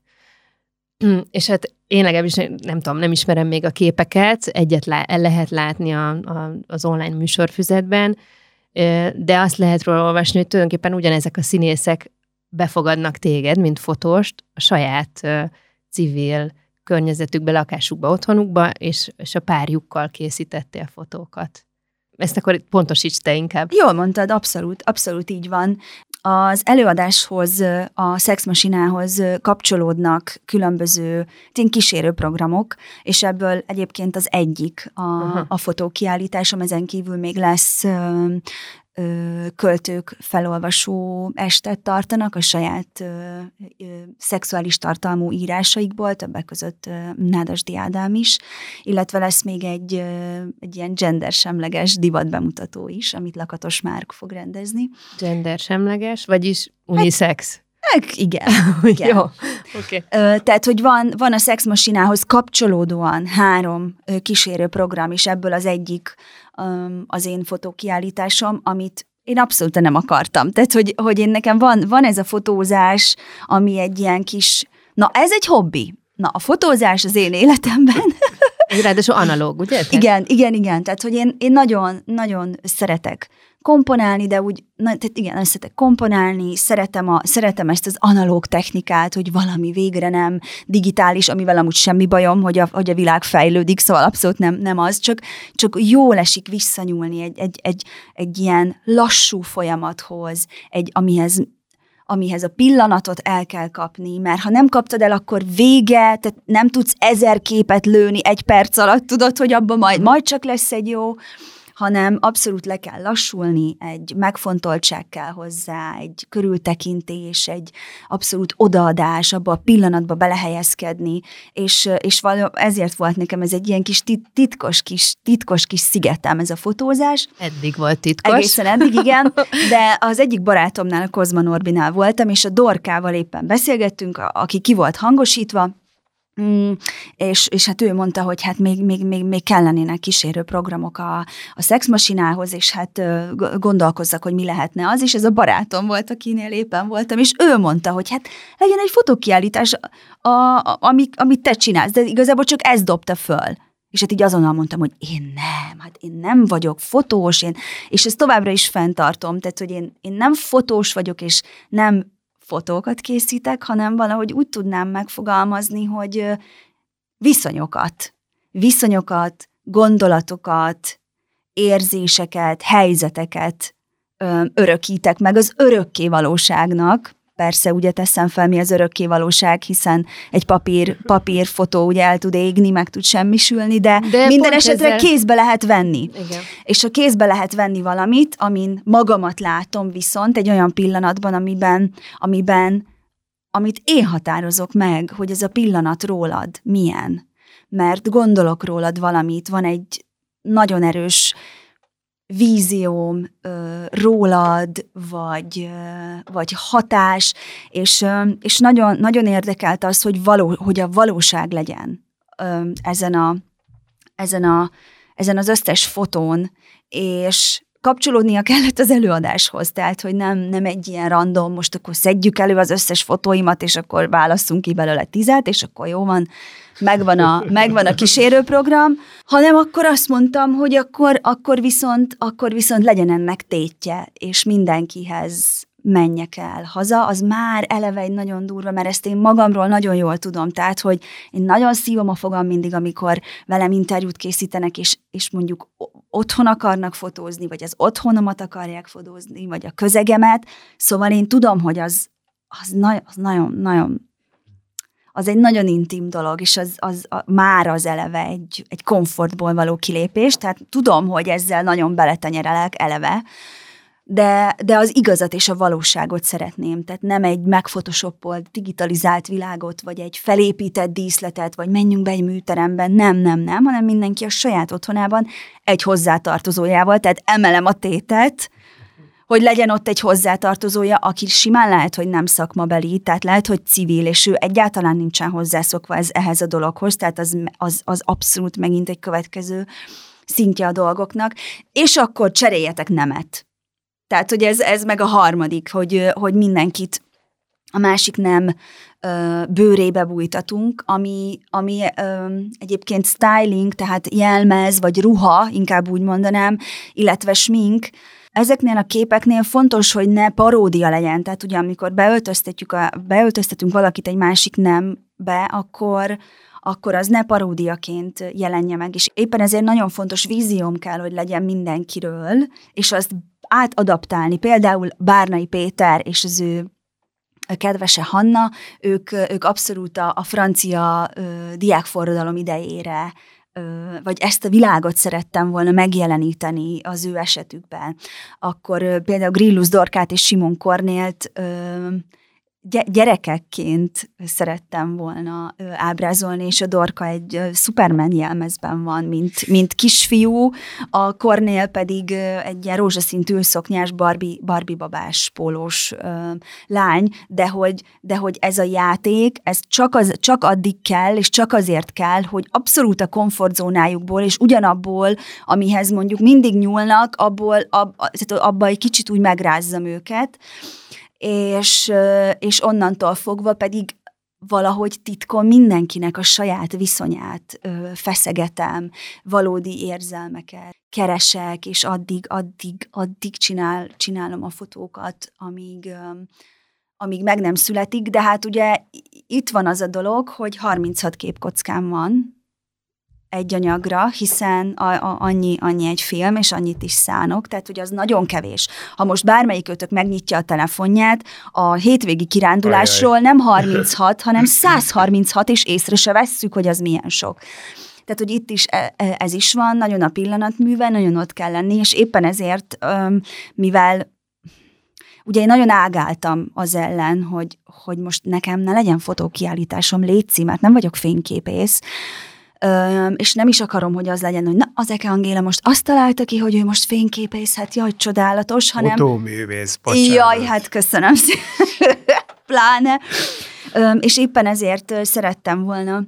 Mm, És hát én legalábbis nem, tudom, nem ismerem még a képeket, egyet lá, el lehet látni a, a, az online műsorfüzetben, de azt lehet róla olvasni, hogy tulajdonképpen ugyanezek a színészek befogadnak téged, mint fotóst, a saját civil környezetükbe, lakásukba, otthonukba, és, és a párjukkal készítettél fotókat. Ezt akkor pontosíts te inkább. Jól mondtad, abszolút, abszolút így van. Az előadáshoz, a szexmasinához kapcsolódnak különböző ilyen kísérőprogramok, és ebből egyébként az egyik a, Aha. a fotókiállításom, ezen kívül még lesz költők felolvasó estet tartanak a saját ö, ö, szexuális tartalmú írásaikból, többek között ö, Nádasdi Ádám is, illetve lesz még egy, ö, egy ilyen gendersemleges divat bemutató is, amit Lakatos Márk fog rendezni. Gender semleges, vagyis unisex. Hát, igen. igen. Jó, oké. Ö, Tehát, hogy van, van a szexmasinához kapcsolódóan három ö, kísérő program, és ebből az egyik az én fotókiállításom, amit én abszolút nem akartam. Tehát, hogy, hogy én nekem van, van ez a fotózás, ami egy ilyen kis, na ez egy hobbi. Na, a fotózás az én életemben. Ráadásul analóg, ugye? Igen, igen, igen. Tehát, hogy én, én nagyon, nagyon szeretek komponálni, de úgy, na, tehát igen, nagyon szeretek komponálni, szeretem, a, szeretem ezt az analóg technikát, hogy valami végre nem digitális, amivel amúgy semmi bajom, hogy a, hogy a világ fejlődik, szóval abszolút nem, nem az, csak, csak jól esik visszanyúlni egy, egy, egy, egy ilyen lassú folyamathoz, egy, amihez amihez a pillanatot el kell kapni, mert ha nem kaptad el, akkor vége, tehát nem tudsz ezer képet lőni egy perc alatt, tudod, hogy abban majd, majd csak lesz egy jó, hanem abszolút le kell lassulni, egy megfontoltság kell hozzá, egy körültekintés, egy abszolút odaadás, abba a pillanatba belehelyezkedni, és, és való, ezért volt nekem ez egy ilyen kis titkos kis, titkos kis szigetem ez a fotózás. Eddig volt titkos. Egészen eddig, igen, de az egyik barátomnál, a Kozma Norbinál voltam, és a Dorkával éppen beszélgettünk, aki ki volt hangosítva, Mm, és, és hát ő mondta, hogy hát még, még, még, még kellenének kísérő programok a, a szexmasinához, és hát gondolkozzak, hogy mi lehetne az, és ez a barátom volt, akinél éppen voltam, és ő mondta, hogy hát legyen egy fotókiállítás, a, a, amit, amit te csinálsz, de igazából csak ez dobta föl. És hát így azonnal mondtam, hogy én nem, hát én nem vagyok fotós, én, és ezt továbbra is fenntartom, tehát hogy én, én nem fotós vagyok, és nem fotókat készítek, hanem valahogy úgy tudnám megfogalmazni, hogy viszonyokat, viszonyokat, gondolatokat, érzéseket, helyzeteket örökítek meg az örökké valóságnak, persze ugye teszem fel, mi az örökké valóság, hiszen egy papír, papírfotó ugye el tud égni, meg tud semmisülni, de, de minden esetre ezzel... kézbe lehet venni. Igen. És a kézbe lehet venni valamit, amin magamat látom viszont egy olyan pillanatban, amiben, amiben amit én határozok meg, hogy ez a pillanat rólad milyen. Mert gondolok rólad valamit, van egy nagyon erős vízióm ö, rólad, vagy, ö, vagy hatás, és, ö, és nagyon, nagyon érdekelt az, hogy, való, hogy a valóság legyen ö, ezen, a, ezen, a, ezen az összes fotón, és kapcsolódnia kellett az előadáshoz, tehát, hogy nem, nem egy ilyen random, most akkor szedjük elő az összes fotóimat, és akkor válasszunk ki belőle tizet, és akkor jó van, megvan a, megvan a kísérőprogram, hanem akkor azt mondtam, hogy akkor, akkor, viszont, akkor viszont legyen ennek tétje, és mindenkihez menjek el haza, az már eleve egy nagyon durva, mert ezt én magamról nagyon jól tudom, tehát, hogy én nagyon szívom a fogam mindig, amikor velem interjút készítenek, és, és mondjuk otthon akarnak fotózni, vagy az otthonomat akarják fotózni, vagy a közegemet, szóval én tudom, hogy az, az, na, az nagyon, nagyon az egy nagyon intim dolog, és az, az a, már az eleve egy, egy komfortból való kilépés, tehát tudom, hogy ezzel nagyon beletenyerelek eleve, de, de az igazat és a valóságot szeretném, tehát nem egy megfotosoppolt, digitalizált világot, vagy egy felépített díszletet, vagy menjünk be egy műteremben, nem, nem, nem, hanem mindenki a saját otthonában egy hozzátartozójával, tehát emelem a tétet, hogy legyen ott egy hozzátartozója, aki simán lehet, hogy nem szakmabeli, tehát lehet, hogy civil, és ő egyáltalán nincsen hozzászokva ez, ehhez a dologhoz, tehát az, az, az abszolút megint egy következő szintje a dolgoknak, és akkor cseréljetek nemet. Tehát, hogy ez, ez meg a harmadik, hogy, hogy mindenkit a másik nem ö, bőrébe bújtatunk, ami, ami ö, egyébként styling, tehát jelmez vagy ruha, inkább úgy mondanám, illetve smink, Ezeknél a képeknél fontos, hogy ne paródia legyen, tehát ugye amikor beöltöztetjük a, beöltöztetünk valakit egy másik nembe, akkor, akkor az ne paródiaként jelenje meg. És éppen ezért nagyon fontos vízióm kell, hogy legyen mindenkiről, és azt átadaptálni. Például Bárnai Péter és az ő kedvese Hanna, ők, ők abszolút a, a francia ö, diákforradalom idejére vagy ezt a világot szerettem volna megjeleníteni az ő esetükben, akkor például Grillus Dorkát és Simon Kornélt gyerekekként szerettem volna ábrázolni, és a Dorka egy Superman jelmezben van, mint, mint kisfiú, a Kornél pedig egy ilyen rózsaszín tűlszoknyás Barbie, Barbie babás pólós lány, de hogy, de hogy ez a játék, ez csak, az, csak addig kell, és csak azért kell, hogy abszolút a komfortzónájukból, és ugyanabból, amihez mondjuk mindig nyúlnak, abból, ab, abba egy kicsit úgy megrázzam őket, és, és onnantól fogva pedig valahogy titkon mindenkinek a saját viszonyát ö, feszegetem, valódi érzelmeket keresek, és addig, addig, addig csinál, csinálom a fotókat, amíg, amíg meg nem születik, de hát ugye itt van az a dolog, hogy 36 képkockám van, egy anyagra, hiszen a, a, annyi, annyi egy film, és annyit is szánok, tehát hogy az nagyon kevés. Ha most bármelyik ötök megnyitja a telefonját, a hétvégi kirándulásról Ajaj. nem 36, hanem 136, és észre se vesszük, hogy az milyen sok. Tehát, hogy itt is e, e, ez is van, nagyon a pillanatművel, nagyon ott kell lenni, és éppen ezért, mivel ugye én nagyon ágáltam az ellen, hogy, hogy most nekem ne legyen fotókiállításom, létszi, mert nem vagyok fényképész, és nem is akarom, hogy az legyen, hogy na, az Eke Angéla most azt találta ki, hogy ő most fényképészhet, jaj, csodálatos, hanem... Fotóművész, bocsánat. Jaj, hát köszönöm szépen. Pláne. És éppen ezért szerettem volna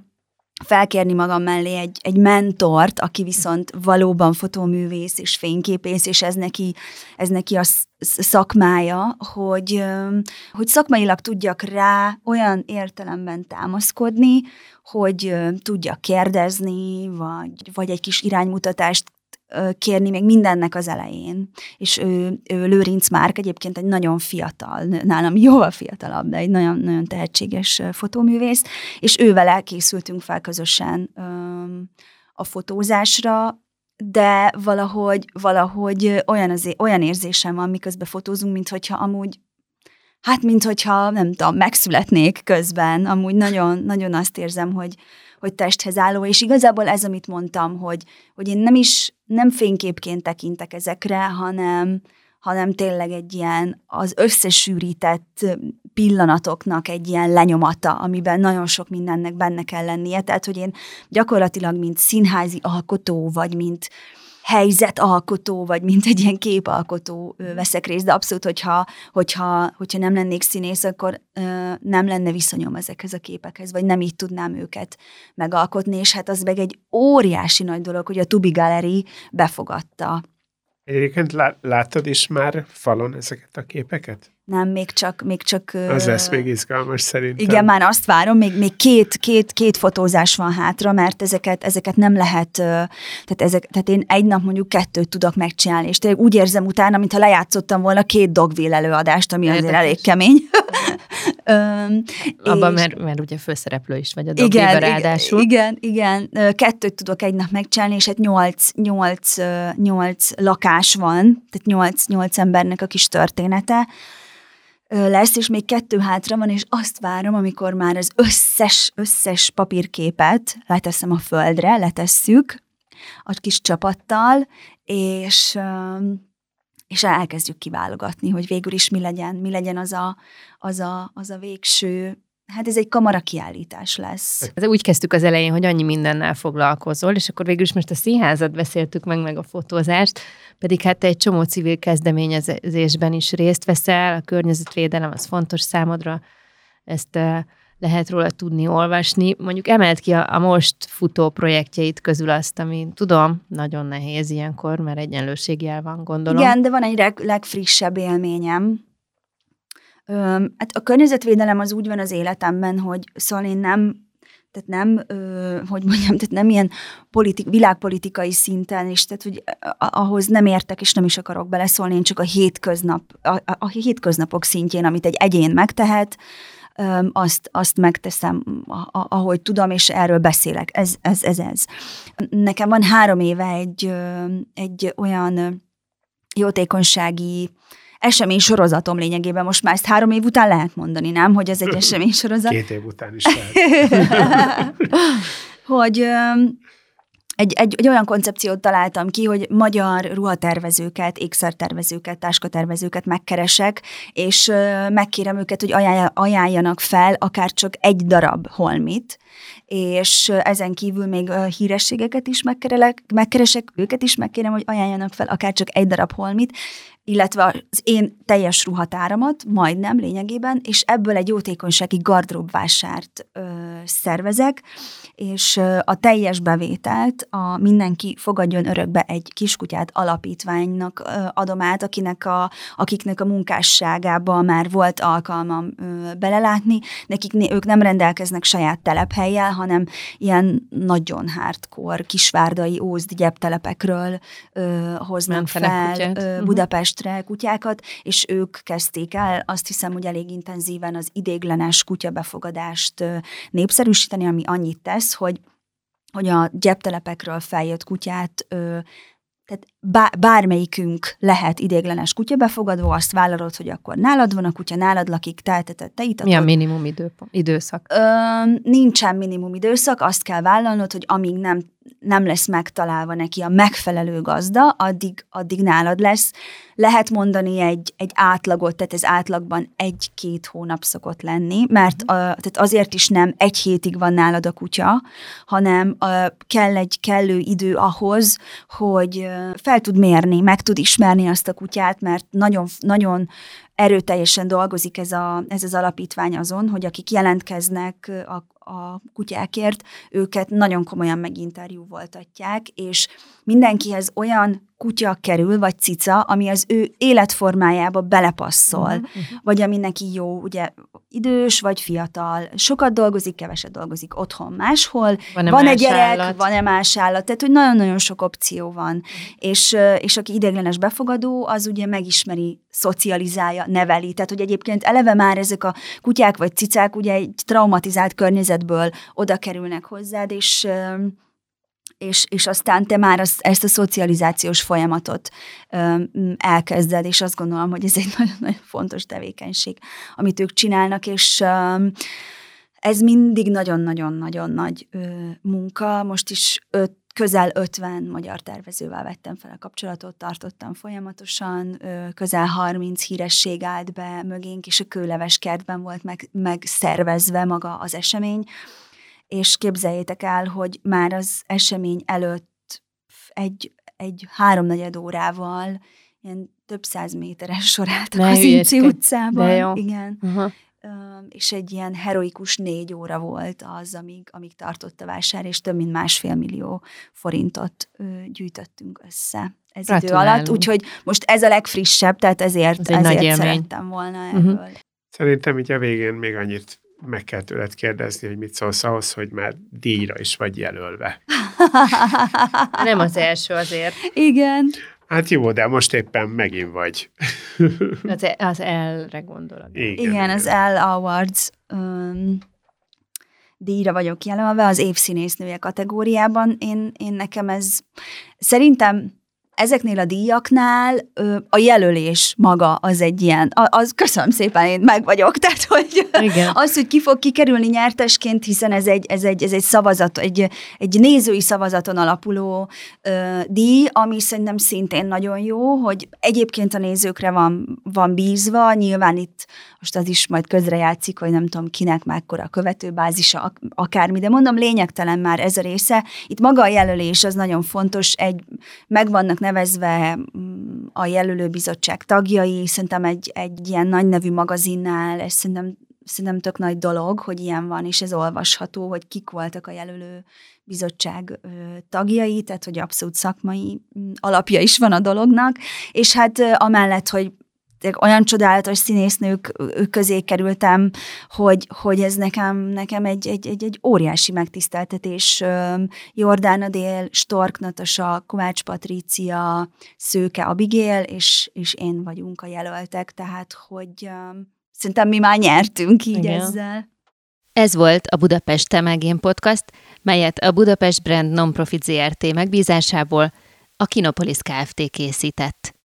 felkérni magam mellé egy, egy mentort, aki viszont valóban fotóművész és fényképész, és ez neki, ez neki a szakmája, hogy, hogy szakmailag tudjak rá olyan értelemben támaszkodni, hogy tudjak kérdezni, vagy, vagy egy kis iránymutatást kérni még mindennek az elején. És ő, ő Lőrinc Márk egyébként egy nagyon fiatal, nálam jóval fiatalabb, de egy nagyon, nagyon tehetséges fotóművész, és ővel elkészültünk fel közösen a fotózásra, de valahogy, valahogy olyan, az, olyan érzésem van, miközben fotózunk, mint hogyha amúgy Hát, mint hogyha, nem tudom, megszületnék közben. Amúgy nagyon, nagyon azt érzem, hogy, hogy testhez álló, és igazából ez, amit mondtam, hogy, hogy én nem is, nem fényképként tekintek ezekre, hanem, hanem tényleg egy ilyen az összesűrített pillanatoknak egy ilyen lenyomata, amiben nagyon sok mindennek benne kell lennie. Tehát, hogy én gyakorlatilag, mint színházi alkotó, vagy mint, helyzetalkotó, vagy mint egy ilyen képalkotó veszek részt, de abszolút, hogyha, hogyha, hogyha nem lennék színész, akkor ö, nem lenne viszonyom ezekhez a képekhez, vagy nem így tudnám őket megalkotni, és hát az meg egy óriási nagy dolog, hogy a Tubi Gallery befogadta. Egyébként láttad is már falon ezeket a képeket? Nem, még csak... Még csak az lesz még izgalmas szerintem. Igen, már azt várom, még, még két, két, két fotózás van hátra, mert ezeket, ezeket nem lehet, tehát, ezek, tehát én egy nap mondjuk kettőt tudok megcsinálni, és tényleg úgy érzem utána, mintha lejátszottam volna két dogville előadást, ami Érdekes. azért elég kemény. Öm, Abban, és... mert, mert ugye főszereplő is vagy a igen, ráadásul. Igen, igen, kettőt tudok egy nap megcsinálni, és hát nyolc, nyolc, nyolc lakás van, tehát nyolc, nyolc embernek a kis története, lesz, és még kettő hátra van, és azt várom, amikor már az összes, összes papírképet leteszem a földre, letesszük a kis csapattal, és, és elkezdjük kiválogatni, hogy végül is mi legyen, mi legyen az a, az a, az a végső Hát ez egy kamara kiállítás lesz. Ez úgy kezdtük az elején, hogy annyi mindennel foglalkozol, és akkor végül is most a színházat beszéltük meg, meg a fotózást, pedig hát te egy csomó civil kezdeményezésben is részt veszel, a környezetvédelem az fontos számodra, ezt lehet róla tudni, olvasni. Mondjuk emelt ki a, a most futó projektjeit közül azt, ami tudom, nagyon nehéz ilyenkor, mert egyenlőségjel van, gondolom. Igen, de van egy leg, legfrissebb élményem, hát a környezetvédelem az úgy van az életemben, hogy szóval én nem tehát nem, hogy mondjam, tehát nem ilyen politik, világpolitikai szinten, és tehát, hogy ahhoz nem értek, és nem is akarok beleszólni, én csak a hétköznap, a, a, hétköznapok szintjén, amit egy egyén megtehet, azt, azt megteszem, ahogy tudom, és erről beszélek. Ez, ez, ez, ez. Nekem van három éve egy, egy olyan jótékonysági esemény sorozatom lényegében. Most már ezt három év után lehet mondani, nem? Hogy ez egy esemény sorozat. Két év után is lehet. hogy egy, egy, egy olyan koncepciót találtam ki, hogy magyar ruhatervezőket, ékszertervezőket, táskatervezőket megkeresek, és megkérem őket, hogy ajánljanak fel akár csak egy darab holmit, és ezen kívül még hírességeket is megkeresek, megkeresek, őket is megkérem, hogy ajánljanak fel akár csak egy darab holmit, illetve az én teljes ruhatáramat, majdnem lényegében, és ebből egy jótékonysági gardróbvásárt ö, szervezek, és a teljes bevételt a Mindenki fogadjon örökbe egy kiskutyát alapítványnak adom át, akinek a, akiknek a munkásságába már volt alkalmam belelátni. Nekik ők nem rendelkeznek saját telephelyjel, hanem ilyen nagyon hardcore kisvárdai ózd gyeptelepekről ö, hoznak fel ö, mhm. Budapest Pestre kutyákat, és ők kezdték el azt hiszem, hogy elég intenzíven az idéglenes kutyabefogadást népszerűsíteni, ami annyit tesz, hogy hogy a gyeptelepekről feljött kutyát ö, tehát bár, bármelyikünk lehet idéglenes kutyabefogadó, azt vállalod, hogy akkor nálad van a kutya, nálad lakik, te, te, te, itatod. Mi a minimum idő, időszak? Ö, nincsen minimum időszak, azt kell vállalnod, hogy amíg nem nem lesz megtalálva neki a megfelelő gazda, addig, addig nálad lesz. Lehet mondani egy, egy átlagot, tehát ez átlagban egy-két hónap szokott lenni, mert a, tehát azért is nem egy hétig van nálad a kutya, hanem a, kell egy kellő idő ahhoz, hogy fel tud mérni, meg tud ismerni azt a kutyát, mert nagyon, nagyon erőteljesen dolgozik ez, a, ez az alapítvány azon, hogy akik jelentkeznek a, a kutyákért, őket nagyon komolyan meginterjú voltatják, és mindenkihez olyan kutya kerül, vagy cica, ami az ő életformájába belepasszol, uh-huh, vagy ami neki jó, ugye idős, vagy fiatal, sokat dolgozik, keveset dolgozik otthon, máshol, van-e van egy gyerek, állat? van-e más állat, tehát hogy nagyon-nagyon sok opció van, uh-huh. és, és aki ideglenes befogadó, az ugye megismeri, szocializálja, neveli, tehát hogy egyébként eleve már ezek a kutyák vagy cicák ugye egy traumatizált környezetből oda kerülnek hozzád, és és, és aztán te már azt, ezt a szocializációs folyamatot ö, elkezded, és azt gondolom, hogy ez egy nagyon-nagyon fontos tevékenység, amit ők csinálnak, és ö, ez mindig nagyon-nagyon-nagyon nagy ö, munka. Most is öt, közel 50 magyar tervezővel vettem fel a kapcsolatot, tartottam folyamatosan, ö, közel 30 híresség állt be mögénk, és a kőleves kertben volt meg, meg szervezve maga az esemény, és képzeljétek el, hogy már az esemény előtt egy, egy háromnegyed órával ilyen több száz méteres soráltak az Inci utcában. De jó. Igen. Uh-huh. És egy ilyen heroikus négy óra volt az, amíg, amíg tartott a vásár, és több mint másfél millió forintot gyűjtöttünk össze ez idő alatt. Úgyhogy most ez a legfrissebb, tehát ezért, ez ezért szerettem volna uh-huh. ebből. Uh-huh. Szerintem így a végén még annyit meg kell tőled kérdezni, hogy mit szólsz ahhoz, hogy már díjra is vagy jelölve. Nem az első azért. Igen. Hát jó, de most éppen megint vagy. az, e- az L-re gondolok. Igen, igen, az L Awards um, díjra vagyok jelölve az évszínésznője kategóriában. Én, én nekem ez szerintem ezeknél a díjaknál ö, a jelölés maga az egy ilyen, az köszönöm szépen, én meg vagyok, tehát hogy Igen. az, hogy ki fog kikerülni nyertesként, hiszen ez egy, ez egy, ez egy szavazat, egy, egy nézői szavazaton alapuló ö, díj, ami szerintem szintén nagyon jó, hogy egyébként a nézőkre van, van bízva, nyilván itt most az is majd közrejátszik, hogy nem tudom kinek mekkora a követőbázisa, akármi, de mondom, lényegtelen már ez a része. Itt maga a jelölés az nagyon fontos, egy, megvannak nevezve mm, a jelölőbizottság tagjai, szerintem egy, egy ilyen nagy nevű magazinnál, ez szerintem, szerintem tök nagy dolog, hogy ilyen van, és ez olvasható, hogy kik voltak a jelölő bizottság tagjai, tehát hogy abszolút szakmai mm, alapja is van a dolognak, és hát amellett, hogy olyan csodálatos színésznők közé kerültem, hogy, hogy ez nekem, nekem egy, egy, egy, egy óriási megtiszteltetés. Jordán Adél, Stork Natasa, Kovács Patrícia, Szőke Abigail, és, és én vagyunk a jelöltek, tehát hogy szerintem mi már nyertünk így Igen. ezzel. Ez volt a Budapest Temegén Podcast, melyet a Budapest Brand Nonprofit ZRT megbízásából a Kinopolis Kft. készített.